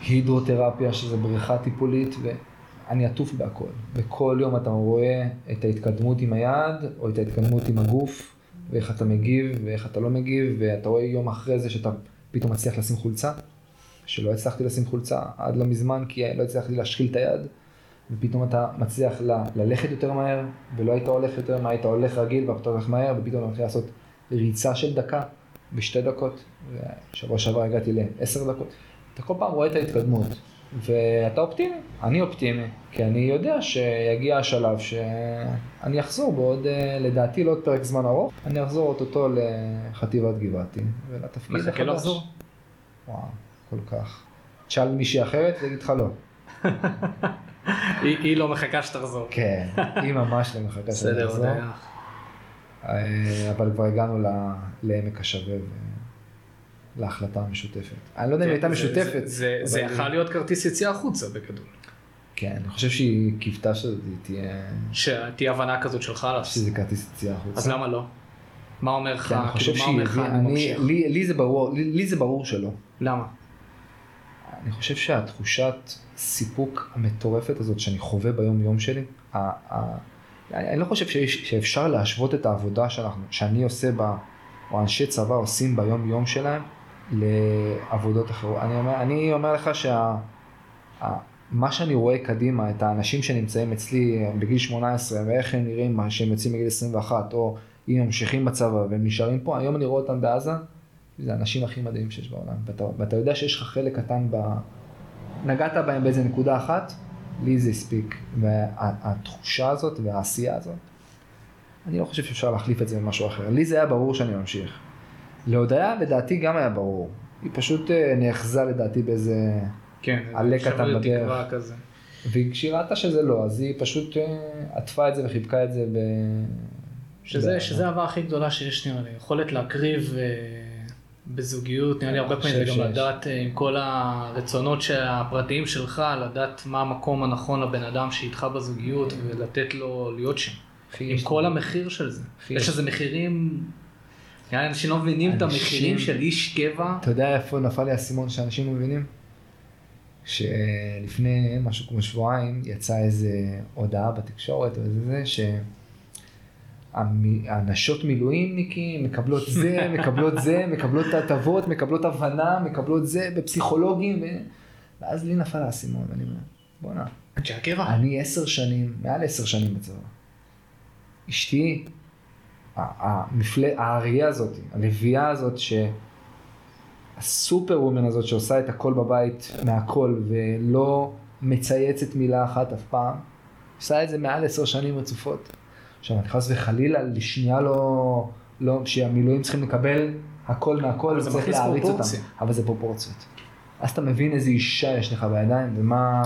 והידרותרפיה שזה בריכה טיפולית ואני עטוף בהכל. וכל יום אתה רואה את ההתקדמות עם היד או את ההתקדמות עם הגוף ואיך אתה מגיב ואיך אתה לא מגיב ואתה רואה יום אחרי זה שאתה פתאום מצליח לשים חולצה שלא הצלחתי לשים חולצה עד לא מזמן כי לא הצלחתי להשחיל את היד ופתאום אתה מצליח ל- ללכת יותר מהר ולא היית הולך יותר מהר, היית הולך רגיל ואתה הולך מהר ופתאום אתה מתחיל לעשות ריצה של דקה בשתי דקות ושבוע שעבר הגעתי לעשר דקות. אתה כל פעם רואה את ההתקדמות ואתה אופטימי, אני אופטימי כי אני יודע שיגיע השלב שאני אחזור בעוד אה, לדעתי לא עוד פרק זמן ארוך, אני אחזור אוטוטו לחטיבת גבעתי ולתפקיד החדש. מחכה לחזור? וואו, כל כך. תשאל מישהי אחרת, תגיד לך לא. היא לא מחכה שתחזור. כן, היא ממש לא מחכה שאני בסדר, אחזור. אה, אבל כבר הגענו לעמק השווה ולהחלטה המשותפת. אני לא יודע אם הייתה כן, משותפת. זה- יכול להיות כרטיס יציאה החוצה בגדול. כן, אני חושב שהיא קיוותה שזאת תהיה... שתהיה הבנה כזאת שלך לעשות. שזה כרטיס יציאה החוצה. אז למה לא? מה אומר לך? כי אני חושב שהיא אני. לי, זה ברור, שלא. למה? אני חושב שהתחושת סיפוק המטורפת הזאת שאני חווה ביום יום שלי, אני אני לא חושב שיש, שאפשר להשוות את העבודה שאנחנו, שאני עושה בה, או אנשי צבא עושים ביום יום שלהם, לעבודות אחרות. אני אומר, אני אומר לך שה... מה שאני רואה קדימה, את האנשים שנמצאים אצלי בגיל 18 ואיך הם נראים מה שהם יוצאים בגיל 21, או אם ממשיכים בצבא והם נשארים פה, היום אני רואה אותם בעזה, זה האנשים הכי מדהימים שיש בעולם. ואתה, ואתה יודע שיש לך חלק קטן ב... נגעת בהם באיזה נקודה אחת, לי זה הספיק. והתחושה הזאת והעשייה הזאת, אני לא חושב שאפשר להחליף את זה במשהו אחר. לי זה היה ברור שאני ממשיך. להודיה לדעתי גם היה ברור. היא פשוט אה, נאחזה לדעתי באיזה... כן, עלה קטן בדרך. תקווה כזה. וכשהיא ראתה שזה לא, אז היא פשוט אה, עטפה את זה וחיבקה את זה ב... שזה, ב- שזה האהבה הכי גדולה שיש נראה לי, יכולת להקריב אה, בזוגיות, נראה לי הרבה פעמים זה גם. לדעת אה, עם כל הרצונות הפרטיים שלך, לדעת מה המקום הנכון לבן אדם שאיתך בזוגיות ולתת לו להיות שם, עם כל המחיר של זה. יש איזה מחירים, נראה לי אנשים לא מבינים את המחירים של איש קבע. אתה יודע איפה נפל לי האסימון שאנשים לא מבינים? שלפני משהו כמו שבועיים יצאה איזה הודעה בתקשורת או איזה זה, שהנשות מילואימניקים מקבלות זה, מקבלות זה, מקבלות את ההטבות, מקבלות הבנה, מקבלות זה בפסיכולוגים, ו... ואז לי נפל האסימון, ואני אומר, בואנה, אנשי הקבע. אני עשר שנים, מעל עשר שנים בצבא. אשתי, המפל... האריה הזאת, הלוויה הזאת, ש... הסופר וומן הזאת שעושה את הכל בבית מהכל ולא מצייצת מילה אחת אף פעם, עושה את זה מעל עשר שנים רצופות. עכשיו, אני חס וחלילה, לשנייה לא, לא, שהמילואים צריכים לקבל הכל מהכל, מכניס להעריץ אותם. אבל זה פרופורציות. אז אתה מבין איזה אישה יש לך בידיים, ומה...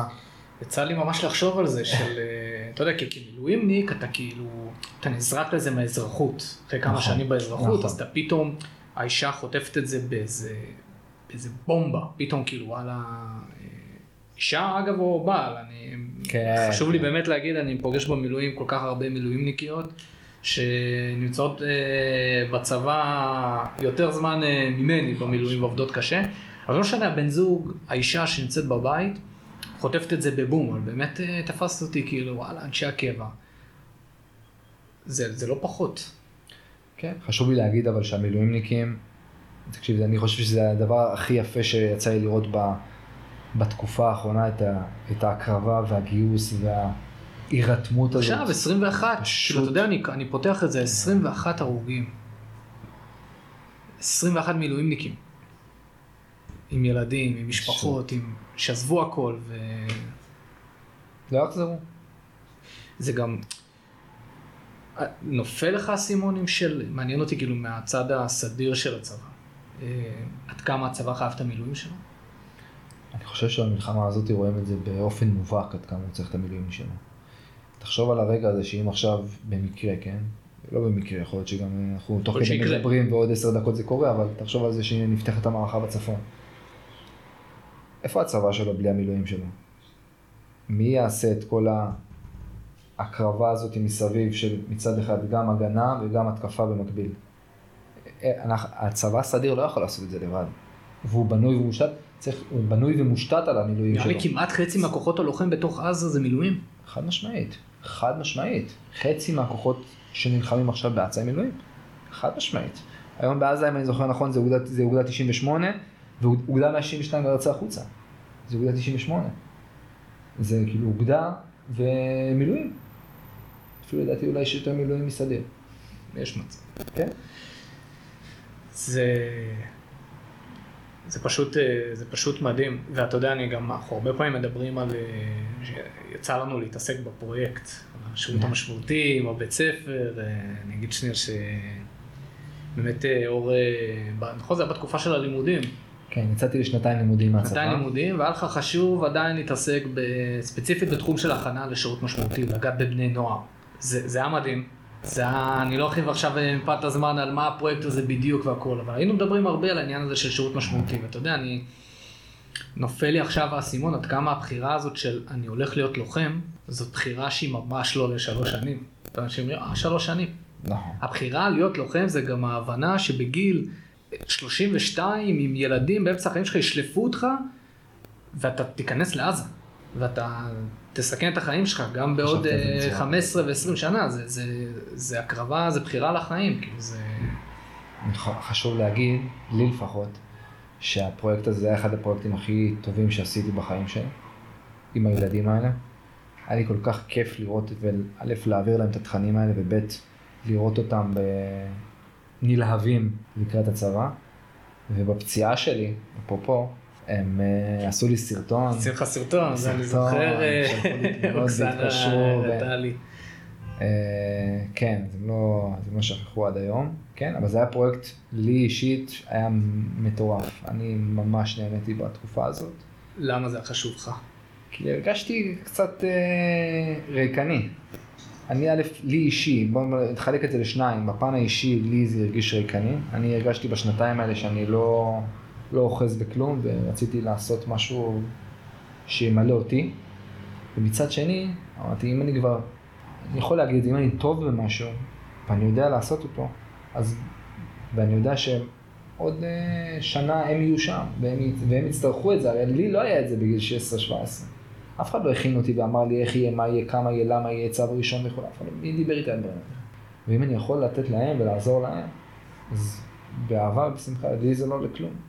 יצא לי ממש לחשוב על זה של, אה, אתה יודע, כמילואימניק אתה כאילו, אתה נזרק לזה מהאזרחות. אחרי כמה נכון, שנים באזרחות, נכון. אז אתה פתאום, האישה חוטפת את זה באיזה, באיזה בומבה, פתאום כאילו וואלה, אישה אגב או בעל, אני, כן, חשוב לי כן. באמת להגיד, אני פוגש במילואים כל כך הרבה מילואימניקיות, שנמצאות אה, בצבא יותר זמן אה, ממני במילואים ועובדות קשה, אבל לא משנה, הבן זוג, האישה שנמצאת בבית, חוטפת את זה בבום, אבל באמת אה, תפסת אותי כאילו וואלה, אנשי הקבע. זה, זה לא פחות. כן. חשוב לי להגיד אבל שהמילואימניקים, תקשיב, אני חושב שזה הדבר הכי יפה שיצא לי לראות ב, בתקופה האחרונה, את, ה, את ההקרבה והגיוס וההירתמות הזאת. עכשיו 21, פשוט- כאילו אתה יודע, אני, אני פותח את זה, 21 הרוגים. 21 מילואימניקים. עם ילדים, עם משפחות, עם... שעזבו הכל, לא יחזרו. וזה גם... נופל לך האסימונים של, מעניין אותי כאילו מהצד הסדיר של הצבא. אה, עד כמה הצבא חייב את המילואים שלו? אני חושב שבמלחמה הזאת רואים את זה באופן מובהק עד כמה הוא צריך את המילואים שלו. תחשוב על הרגע הזה שאם עכשיו במקרה, כן? לא במקרה, יכול להיות שגם אנחנו תוך כדי. מדברים ועוד עשר דקות זה קורה, אבל תחשוב על זה שנפתחת המערכה בצפון. איפה הצבא שלו בלי המילואים שלו? מי יעשה את כל ההקרבה הזאת מסביב של מצד אחד גם הגנה וגם התקפה במקביל? אה, אנחנו- הצבא הסדיר לא יכול לעשות את זה לבד. והוא בנוי ומושתת, צריך, הוא בנוי ומושתת על המילואים נראה שלו. לי כמעט חצי מהכוחות הלוחם בתוך עזה זה מילואים. חד משמעית, חד משמעית. חצי מהכוחות שנלחמים עכשיו בעזה הם מילואים. חד משמעית. היום בעזה, אם אני זוכר נכון, זה אוגדה, זה אוגדה 98, ואוגדה 162 גם יצאה החוצה. זה אוגדה 98. זה כאילו אוגדה ומילואים. אפילו לדעתי אולי יש יותר מילואים מסדיר. יש מצב. כן? זה... זה פשוט, אה, זה פשוט מדהים, ואתה יודע, אני גם, אנחנו הרבה פעמים מדברים על, אה, שיצא לנו להתעסק בפרויקט, השירות המשמעותי, עם הבית ספר, אה, אני אגיד שנייה שבאמת אור, נכון זה היה בתקופה של הלימודים, כן, יצאתי לשנתיים לימודים מהצבא. שנתיים לימודים, והיה לך חשוב עדיין להתעסק ספציפית בתחום של הכנה לשירות משמעותי, לגעת בבני נוער. זה, זה היה מדהים. זה היה, אני לא ארחיב עכשיו אה, מפאת הזמן על מה הפרויקט הזה בדיוק והכל, אבל היינו מדברים הרבה על העניין הזה של שירות משמעותי, ואתה יודע, אני... נופל לי עכשיו האסימון עד כמה הבחירה הזאת של אני הולך להיות לוחם, זאת בחירה שהיא ממש לא לשלוש שנים. אנשים אומרים, אה, שלוש שנים. נכון. הבחירה להיות לוחם זה גם ההבנה שבגיל 32 עם ילדים באמצע החיים שלך ישלפו אותך ואתה תיכנס לעזה ואתה תסכן את החיים שלך גם בעוד חשבתי על זה אה, בצורה 15 ו-20 שנה, זה, זה, זה הקרבה, זה בחירה לחיים, כאילו זה... חשוב להגיד, לי לפחות, שהפרויקט הזה היה אחד הפרויקטים הכי טובים שעשיתי בחיים שלי, עם הילדים האלה. היה לי כל כך כיף לראות, וא', להעביר להם את התכנים האלה, וב', לראות אותם נלהבים לקראת הצבא. ובפציעה שלי, אפרופו, הם אה, עשו לי סרטון. עשיתי לך סרטון, זה אני זוכר, אה, אוקסנה הראתה לי. אה, כן, הם לא, הם לא שכחו עד היום, כן, אבל זה היה פרויקט, לי אישית, היה מטורף. אני ממש נהניתי בתקופה הזאת, למה זה היה חשוב לך? כי הרגשתי קצת אה, ריקני. אני א', לי אישי, בואו נחלק את זה לשניים, בפן האישי לי זה הרגיש ריקני. אני הרגשתי בשנתיים האלה שאני לא, לא אוחז בכלום ורציתי לעשות משהו שימלא אותי. ומצד שני, אמרתי, אם אני כבר, אני יכול להגיד, אם אני טוב במשהו, ואני יודע לעשות אותו, אז, ואני יודע שעוד אה, שנה הם יהיו שם, והם, והם יצטרכו את זה, הרי לי לא היה את זה בגיל 16-17. אף אחד לא הכין אותי ואמר לי איך יהיה, מה יהיה, כמה יהיה, למה יהיה צו ראשון וכו', אף אחד לא, מי דיבר איתי על דברים? ואם אני יכול לתת להם ולעזור להם, אז באהבה ובשמחה, לי זה לא לכלום.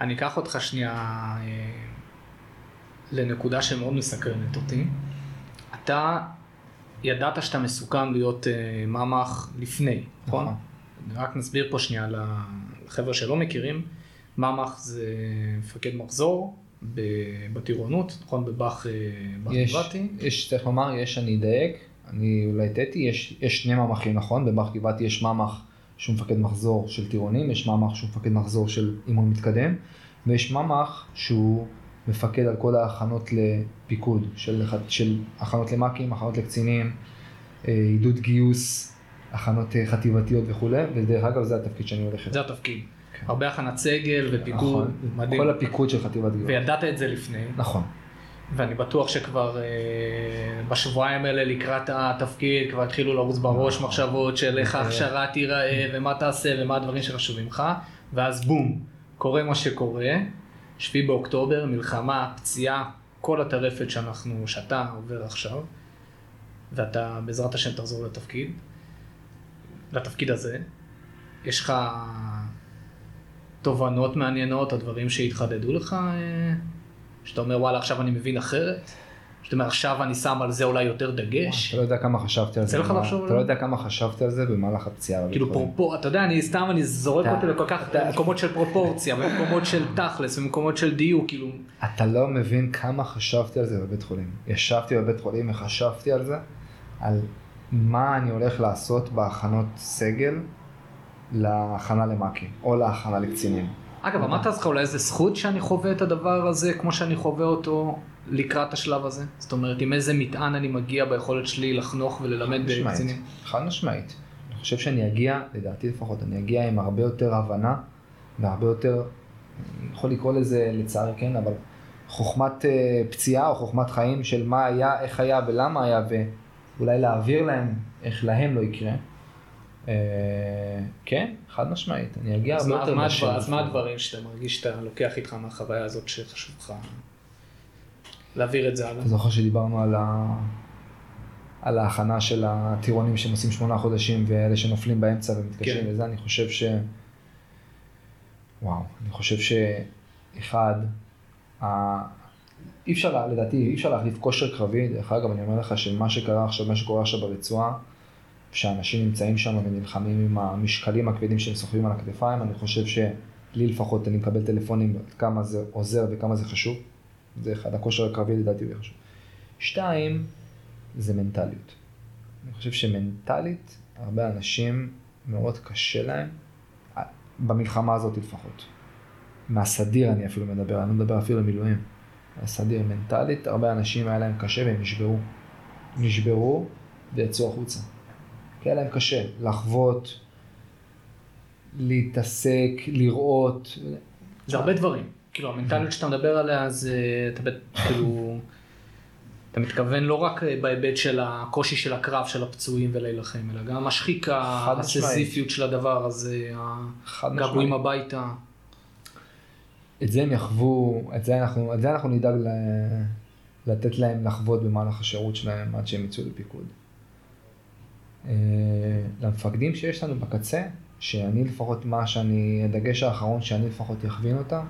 אני אקח אותך שנייה אה, לנקודה שמאוד מסקרנת אותי. אתה ידעת שאתה מסוכן להיות אה, ממ"ח לפני, נכון? נכון. רק נסביר פה שנייה לחבר'ה שלא מכירים. ממ"ח זה מפקד מחזור בטירונות, נכון? בבאח אה, גבעתי. יש, צריך לומר, יש, אני אדייק, אני אולי טעיתי, יש, יש שני ממ"חים, נכון? בבאח גבעתי יש ממ"ח שהוא מפקד מחזור של טירונים, יש ממ"ח שהוא מפקד מחזור של אימון מתקדם, ויש ממ"ח שהוא מפקד על כל ההכנות לפיקוד, של, של הכנות למ"כים, הכנות לקצינים, אה, עידוד גיוס, הכנות אה, חטיבתיות וכולי, ודרך אגב זה התפקיד שאני הולך אליו. זה התפקיד. הרבה הכנת סגל ופיקוד, נכון. מדהים. כל הפיקוד של חטיבת גבעת. וידעת את זה לפני, נכון. ואני בטוח שכבר אה, בשבועיים האלה לקראת התפקיד כבר התחילו לרוץ בראש נכון. מחשבות של איך. ההכשרה תיראה ומה תעשה ומה הדברים שחשובים לך, ואז בום, קורה מה שקורה, שביעי באוקטובר, מלחמה, פציעה, כל הטרפת שאנחנו, שאתה עובר עכשיו, ואתה בעזרת השם תחזור לתפקיד, לתפקיד הזה, יש לך תובנות מעניינות, או דברים שהתחדדו לך, אה, שאתה אומר וואלה עכשיו אני מבין אחרת? שאתה אומר עכשיו אני שם על זה אולי יותר דגש? אתה לא יודע כמה חשבתי על זה. לך לחשוב אתה לא? יודע כמה חשבתי על זה במהלך הפציעה. כאילו. פרופור, אתה יודע, אני סתם, אני זורק אותי לכל כך, מקומות של פרופורציה, ומקומות של תכלס, ומקומות של דיוק, כאילו, אתה לא מבין כמה חשבתי על זה בבית חולים. ישבתי בבית חולים וחשבתי על זה, על מה אני הולך לעשות בהכנות סגל להכנה למ"כים, או להכנה לקצינים. אגב, אמרת לעצמך אולי איזה זכות שאני חווה את הדבר הזה, כמו שאני חווה אותו לקראת השלב הזה? זאת אומרת, עם איזה מטען אני מגיע ביכולת שלי לחנוך וללמד בקצינים? חד משמעית. אני חושב שאני אגיע, לדעתי לפחות, אני אגיע עם הרבה יותר הבנה והרבה יותר, אני יכול לקרוא לזה לצערי כן, אבל חוכמת אה, פציעה או חוכמת חיים של מה היה, איך היה ולמה היה, ואולי להעביר להם איך להם לא יקרה. אה, כן, חד משמעית. אני אגיע אז הרבה מה- יותר. הדבר- אז מה הדברים שאתה מרגיש שאתה לוקח איתך מהחוויה הזאת שחשוב לך להעביר את זה הלאה? אתה זוכר שדיברנו על, ה... על ההכנה של הטירונים שהם עושים שמונה חודשים ואלה שנופלים באמצע ומתקשרים כן. וזה, אני חושב ש... וואו, אני חושב שאחד, ה... אי אפשר, לדעתי, אי אפשר להחליף כושר קרבי, דרך אגב, אני אומר לך שמה שקרה עכשיו, מה שקורה עכשיו ברצועה, שאנשים נמצאים שם ונלחמים עם המשקלים הכבדים שהם סוחבים על הכתפיים, אני חושב שלי לפחות, אני מקבל טלפונים כמה זה עוזר וכמה זה חשוב. זה אחד, הכושר הקרבי לדעתי הוא חשוב. שתיים, זה מנטליות. אני חושב שמנטלית, הרבה אנשים מאוד קשה להם, במלחמה הזאת לפחות. מהסדיר אני אפילו מדבר, אני לא מדבר אפילו על מילואים. הסדיר מנטלית, הרבה אנשים היה להם קשה והם נשברו. נשברו ויצאו החוצה. כי היה להם קשה לחוות, להתעסק, לראות. זה הרבה דברים. כאילו, המנטליות שאתה מדבר עליה, זה, אתה כאילו, אתה מתכוון לא רק בהיבט של הקושי של הקרב, של הפצועים ולהילחם, אלא גם השחיקה. הסזיפיות של הדבר הזה, הגעגועים משמעית. הביתה. את זה הם יחוו, את זה אנחנו, את זה אנחנו נדאג ל... לתת להם לחוות במהלך השירות שלהם עד שהם יצאו לפיקוד. אה, למפקדים שיש לנו בקצה, שאני לפחות, מה שאני, הדגש האחרון שאני לפחות יכווין אותם,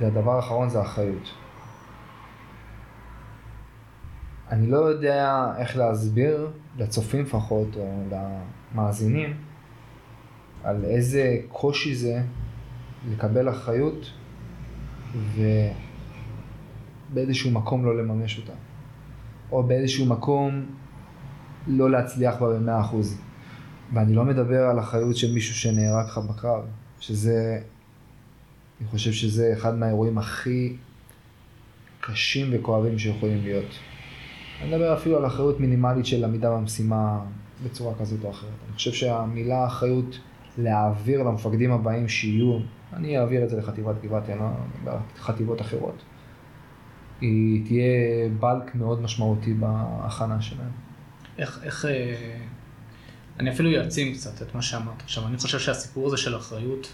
זה הדבר האחרון זה האחריות. אני לא יודע איך להסביר, לצופים לפחות, או למאזינים, על איזה קושי זה לקבל אחריות ובאיזשהו מקום לא לממש אותה. או באיזשהו מקום לא להצליח בה במאה אחוז. ואני לא מדבר על אחריות של מישהו שנהרג לך בקרב, שזה, אני חושב שזה אחד מהאירועים הכי קשים וכואבים שיכולים להיות. אני מדבר אפילו על אחריות מינימלית של עמידה במשימה בצורה כזאת או אחרת. אני חושב שהמילה אחריות להעביר למפקדים הבאים שיהיו, אני אעביר את זה לחטיבת גבעתי, אני לא חטיבות אחרות. היא תהיה בלק מאוד משמעותי בהכנה שלהם. איך, איך, אה, אני אפילו אעצים קצת את מה שאמרת עכשיו. אני חושב שהסיפור הזה של אחריות,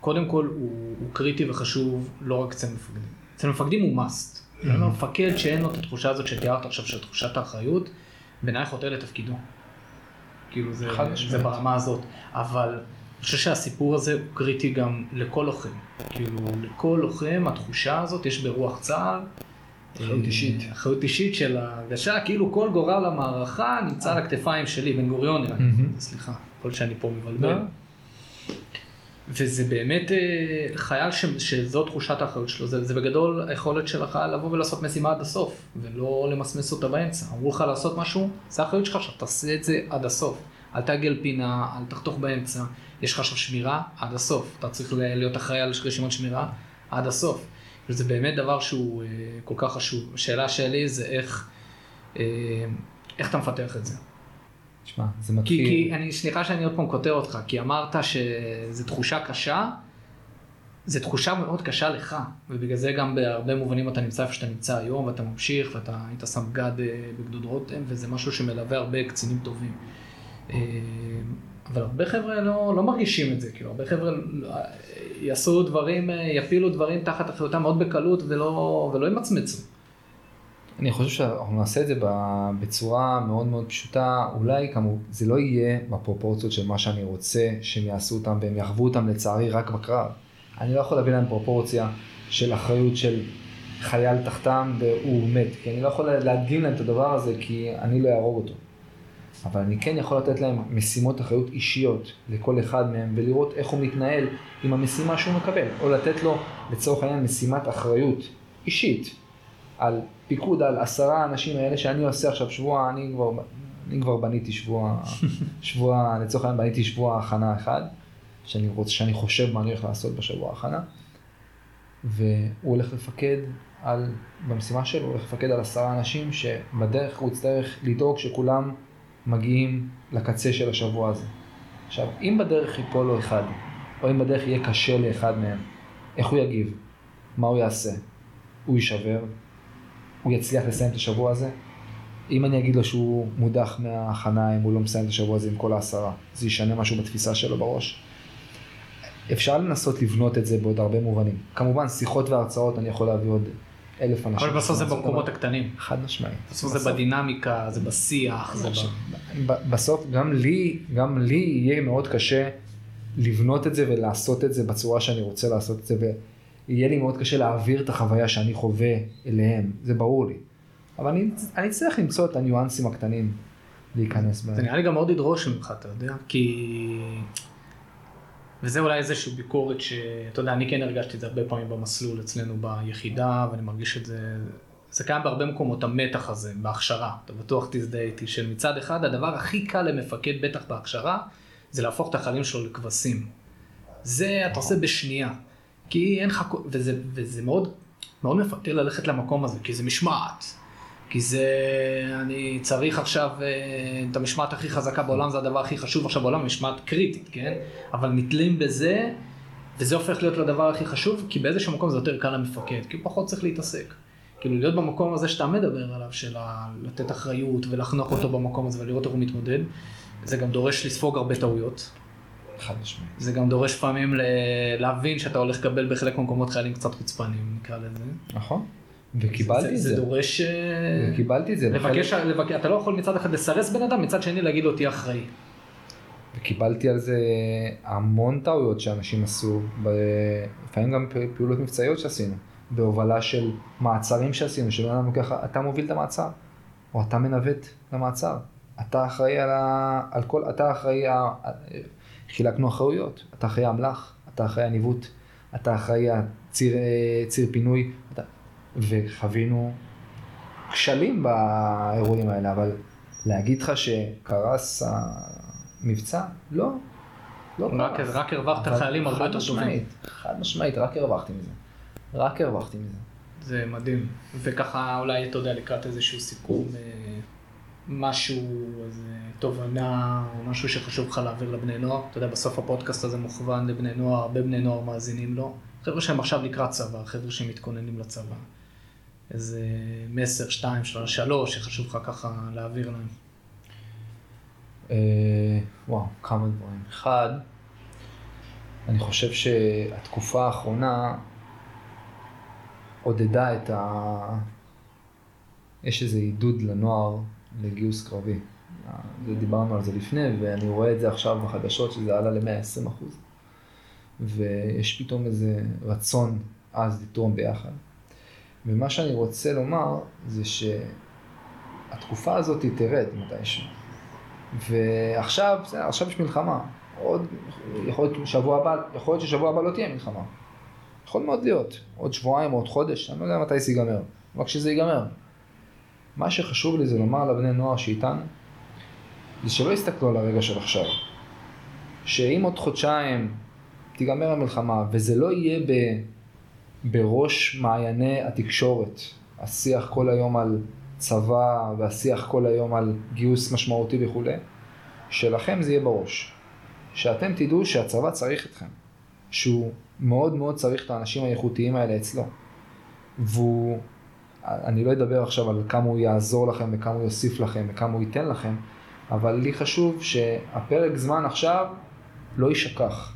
קודם כל הוא, הוא קריטי וחשוב לא רק אצל מפקדים. אצל מפקדים הוא must. אומר, מפקד שאין לו את התחושה הזאת שתיארת עכשיו של תחושת האחריות, בעיניי חוטא לתפקידו. כאילו זה, זה. ברמה הזאת. אבל אני חושב שהסיפור הזה הוא קריטי גם לכל לוחם. כאילו, לכל לוחם התחושה הזאת יש ברוח צה"ל. אחריות אה, אישית. אחריות אישית של ההרגשה, כאילו כל גורל המערכה נמצא על הכתפיים שלי, בן גוריון. סליחה, יכול שאני פה מבלבל. לא. וזה באמת אה, חייל ש, שזו תחושת האחריות שלו, זה, זה בגדול היכולת של החייל לבוא ולעשות משימה עד הסוף, ולא למסמס אותה באמצע. אמרו לך לעשות משהו, זה האחריות שלך עכשיו, תעשה את זה עד הסוף. אל תעגל פינה, אל תחתוך באמצע, יש לך עכשיו שמירה עד הסוף, אתה צריך להיות אחראי על רשימות שמירה עד הסוף. וזה באמת דבר שהוא אה, כל כך חשוב. השאלה שלי זה איך, אה, איך אתה מפתח את זה. תשמע, זה כי, מתחיל... כי אני, סליחה שאני עוד פעם קוטע אותך, כי אמרת שזו תחושה קשה, זו תחושה מאוד קשה לך, ובגלל זה גם בהרבה מובנים אתה נמצא איפה שאתה נמצא היום, ואתה ממשיך, ואתה היית סמג"ד אה, בגדוד רותם, וזה משהו שמלווה הרבה קצינים טובים. אבל הרבה חבר'ה לא, לא מרגישים את זה, כאילו, הרבה חבר'ה לא- יעשו דברים, אה, יפילו דברים תחת אחריותם מאוד בקלות ולא, ולא ימצמצו. אני חושב שאנחנו נעשה את זה בצורה מאוד מאוד פשוטה, אולי כמו, זה לא יהיה בפרופורציות של מה שאני רוצה שהם יעשו אותם והם יחוו אותם לצערי רק בקרב. אני לא יכול להביא להם פרופורציה של אחריות של חייל תחתם והוא מת, כי אני לא יכול להדגים להם את הדבר הזה כי אני לא אהרוג אותו. אבל אני כן יכול לתת להם משימות אחריות אישיות לכל אחד מהם ולראות איך הוא מתנהל עם המשימה שהוא מקבל, או לתת לו לצורך העניין משימת אחריות אישית על פיקוד על עשרה האנשים האלה שאני עושה עכשיו שבוע, אני כבר, אני כבר בניתי שבוע, שבוע, לצורך העניין בניתי שבוע הכנה אחד, שאני, רוצה, שאני חושב מה אני הולך לעשות בשבוע ההכנה, והוא הולך לפקד על, במשימה שלו, הוא הולך לפקד על עשרה אנשים שבדרך הוא יצטרך לדאוג שכולם מגיעים לקצה של השבוע הזה. עכשיו, אם בדרך ייפול לו אחד, או אם בדרך יהיה קשה לאחד מהם, איך הוא יגיב? מה הוא יעשה? הוא יישבר? הוא יצליח לסיים את השבוע הזה? אם אני אגיד לו שהוא מודח מההכנה אם הוא לא מסיים את השבוע הזה עם כל העשרה, זה ישנה משהו בתפיסה שלו בראש. אפשר לנסות לבנות את זה בעוד הרבה מובנים. כמובן, שיחות והרצאות אני יכול להביא עוד אלף אנשים. אבל בסוף זה במקומות הקטנים. חד משמעית. בסוף זה בדינמיקה, זה בשיח, זה. ב- בסוף גם לי, גם לי יהיה מאוד קשה לבנות את זה ולעשות את זה בצורה שאני רוצה לעשות את זה, ויהיה לי מאוד קשה להעביר את החוויה שאני חווה אליהם, זה ברור לי. אבל אני, אני צריך למצוא את הניואנסים הקטנים להיכנס בהם. זה נראה לי גם מאוד ידרוש ממך, אתה יודע, כי... וזה אולי איזושהי ביקורת שאתה יודע, אני כן הרגשתי את זה הרבה פעמים במסלול אצלנו ביחידה, ואני מרגיש את זה, זה קיים בהרבה מקומות, המתח הזה, בהכשרה, אתה בטוח תזדהה איתי, של מצד אחד, הדבר הכי קל למפקד, בטח בהכשרה, זה להפוך את החיילים שלו לכבשים. זה אתה עושה בשנייה, כי אין לך, וזה, וזה מאוד, מאוד מפתה ללכת למקום הזה, כי זה משמעת. כי זה, אני צריך עכשיו אה, את המשמעת הכי חזקה בעולם, זה הדבר הכי חשוב עכשיו בעולם, משמעת קריטית, כן? אבל נתלים בזה, וזה הופך להיות לדבר הכי חשוב, כי באיזשהו מקום זה יותר קל למפקד, כי הוא פחות צריך להתעסק. כאילו להיות במקום הזה שאתה מדבר עליו, של לתת אחריות ולחנוך אותו במקום הזה ולראות איך הוא מתמודד, זה גם דורש לספוג הרבה טעויות. חד משמעית. זה גם דורש לפעמים ל- להבין שאתה הולך לקבל בחלק מהמקומות חיילים קצת חוצפנים, נקרא לזה. נכון. וקיבלתי את זה זה. דורש... אה, וקיבלתי את זה. לבקש, וחלק- לבקש, אתה לא יכול מצד אחד לסרס בן אדם, מצד שני להגיד לו תהיה אחראי. וקיבלתי על זה המון טעויות שאנשים עשו, ב- לפעמים גם פעולות מבצעיות שעשינו, בהובלה של מעצרים שעשינו, שבן אדם לוקח, אתה מוביל את המעצר, או אתה מנווט למעצר, אתה אחראי על, ה, על כל, אתה אחראי, ה, חילקנו אחריות, אתה אחראי האמל"ח, אתה אחראי הניווט, אתה אחראי הציר אה, ציר פינוי, אתה, וחווינו כשלים באירועים האלה, אבל להגיד לך שקרס המבצע? לא. לא רק- קרס. רק הרווחת חיילים הרבה יותר טובים. חד משמעית, רק הרווחתי מזה. רק הרווחתי מזה. זה מדהים. וככה אולי, אתה יודע, לקראת איזשהו סיכום, אה, משהו, איזה תובנה, או משהו שחשוב לך להעביר לבני נוער. אתה יודע, בסוף הפודקאסט הזה מוכוון לבני נוער, הרבה בני נוער מאזינים לו. חבר'ה שהם עכשיו לקראת צבא, חבר'ה שמתכוננים לצבא. איזה מסר, שתיים, שלוש, שלוש, שחשוב לך ככה להעביר להם. אה, וואו, כמה דברים. אחד, אני חושב שהתקופה האחרונה עודדה את ה... יש איזה עידוד לנוער לגיוס קרבי. דיברנו על זה לפני, ואני רואה את זה עכשיו בחדשות, שזה עלה ל-120 אחוז. ויש פתאום איזה רצון עז לתרום ביחד. ומה שאני רוצה לומר, זה שהתקופה הזאת תרד מתישהו. ועכשיו, בסדר, עכשיו יש מלחמה. עוד, יכול להיות שבוע הבא, יכול להיות ששבוע הבא לא תהיה מלחמה. יכול מאוד להיות. עוד שבועיים עוד חודש, אני לא יודע מתי זה ייגמר. אבל כשזה ייגמר. מה שחשוב לי זה לומר לבני נוער שאיתנו, זה שלא יסתכלו על הרגע של עכשיו. שאם עוד חודשיים תיגמר המלחמה, וזה לא יהיה ב, בראש מעייני התקשורת, השיח כל היום על צבא והשיח כל היום על גיוס משמעותי וכולי, שלכם זה יהיה בראש. שאתם תדעו שהצבא צריך אתכם. שהוא מאוד מאוד צריך את האנשים האיכותיים האלה אצלו. והוא, אני לא אדבר עכשיו על כמה הוא יעזור לכם וכמה הוא יוסיף לכם וכמה הוא ייתן לכם, אבל לי חשוב שהפרק זמן עכשיו לא יישכח.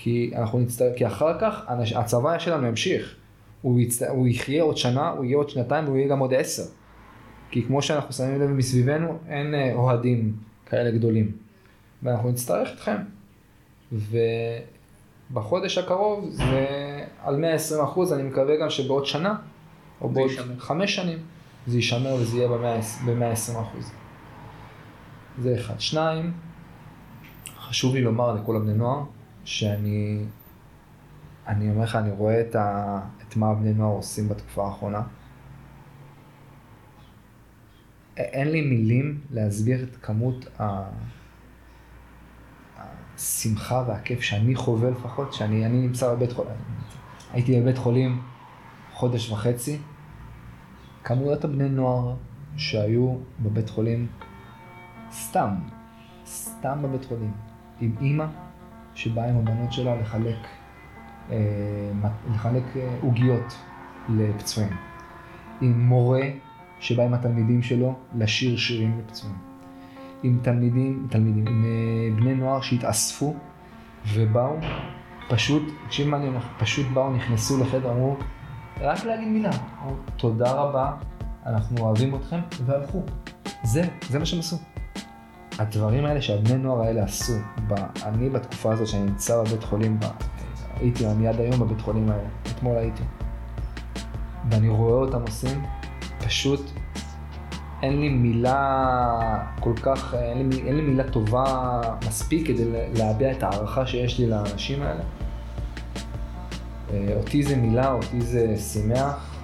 כי אנחנו נצטרך, כי אחר כך הצבא שלנו ימשיך. הוא, יצט... הוא יחיה עוד שנה, הוא יהיה עוד שנתיים והוא יהיה גם עוד עשר. כי כמו שאנחנו שמים לב מסביבנו, אין אה, אוהדים כאלה גדולים. ואנחנו נצטרך אתכם. ובחודש הקרוב זה על 120 אחוז, אני מקווה גם שבעוד שנה, או בעוד ישמר. חמש שנים, זה יישמר וזה יהיה ב-120 אחוז. זה אחד. שניים, חשוב לי לומר לכל הבני נוער, שאני אני אומר לך, אני רואה את, ה, את מה הבני נוער עושים בתקופה האחרונה. אין לי מילים להסביר את כמות השמחה והכיף שאני חווה לפחות, שאני נמצא בבית חולים. הייתי בבית חולים חודש וחצי. כמויות הבני נוער שהיו בבית חולים סתם, סתם בבית חולים, עם אימא שבאה עם הבנות שלה לחלק אה, לחלק אה, עוגיות לפצועים. עם מורה שבא עם התלמידים שלו לשיר שירים לפצועים. עם תלמידים, תלמידים, עם אה, בני נוער שהתאספו ובאו, פשוט, תקשיב מה אני אומר, פשוט באו, נכנסו לחדר, אמרו, רק להגיד מילה, תודה רבה, אנחנו אוהבים אתכם, והלכו. זה, זה מה שהם עשו. הדברים האלה שהבני נוער האלה עשו, אני בתקופה הזאת שאני נמצא בבית חולים הייתי, אני עד היום בבית חולים האלה, אתמול הייתי. ואני רואה אותם עושים, פשוט אין לי מילה כל כך, אין לי, אין לי מילה טובה מספיק כדי להביע את ההערכה שיש לי לאנשים האלה. אה, אותי זה מילה, אותי זה שימח.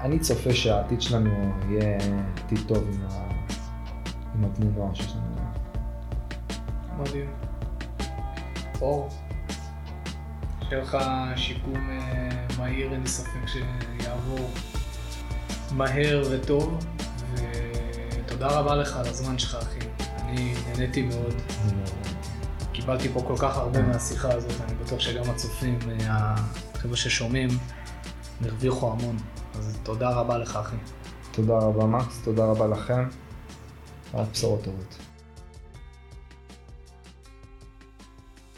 אני צופה שהעתיד שלנו יהיה עתיד טוב עם, ה... הבני נוער שיש לנו. מדהים. אור. שיהיה לך שיקום אה, מהיר, אין לי ספק שיעבור מהר וטוב, ותודה רבה לך על הזמן שלך, אחי. אני נהניתי מאוד. קיבלתי פה כל כך הרבה מהשיחה הזאת, אני בטוח שגם הצופים, אה, החבר'ה ששומעים, הרוויחו המון. אז תודה רבה לך, אחי. תודה רבה, מקס, תודה רבה לכם. רק בשורות טובות.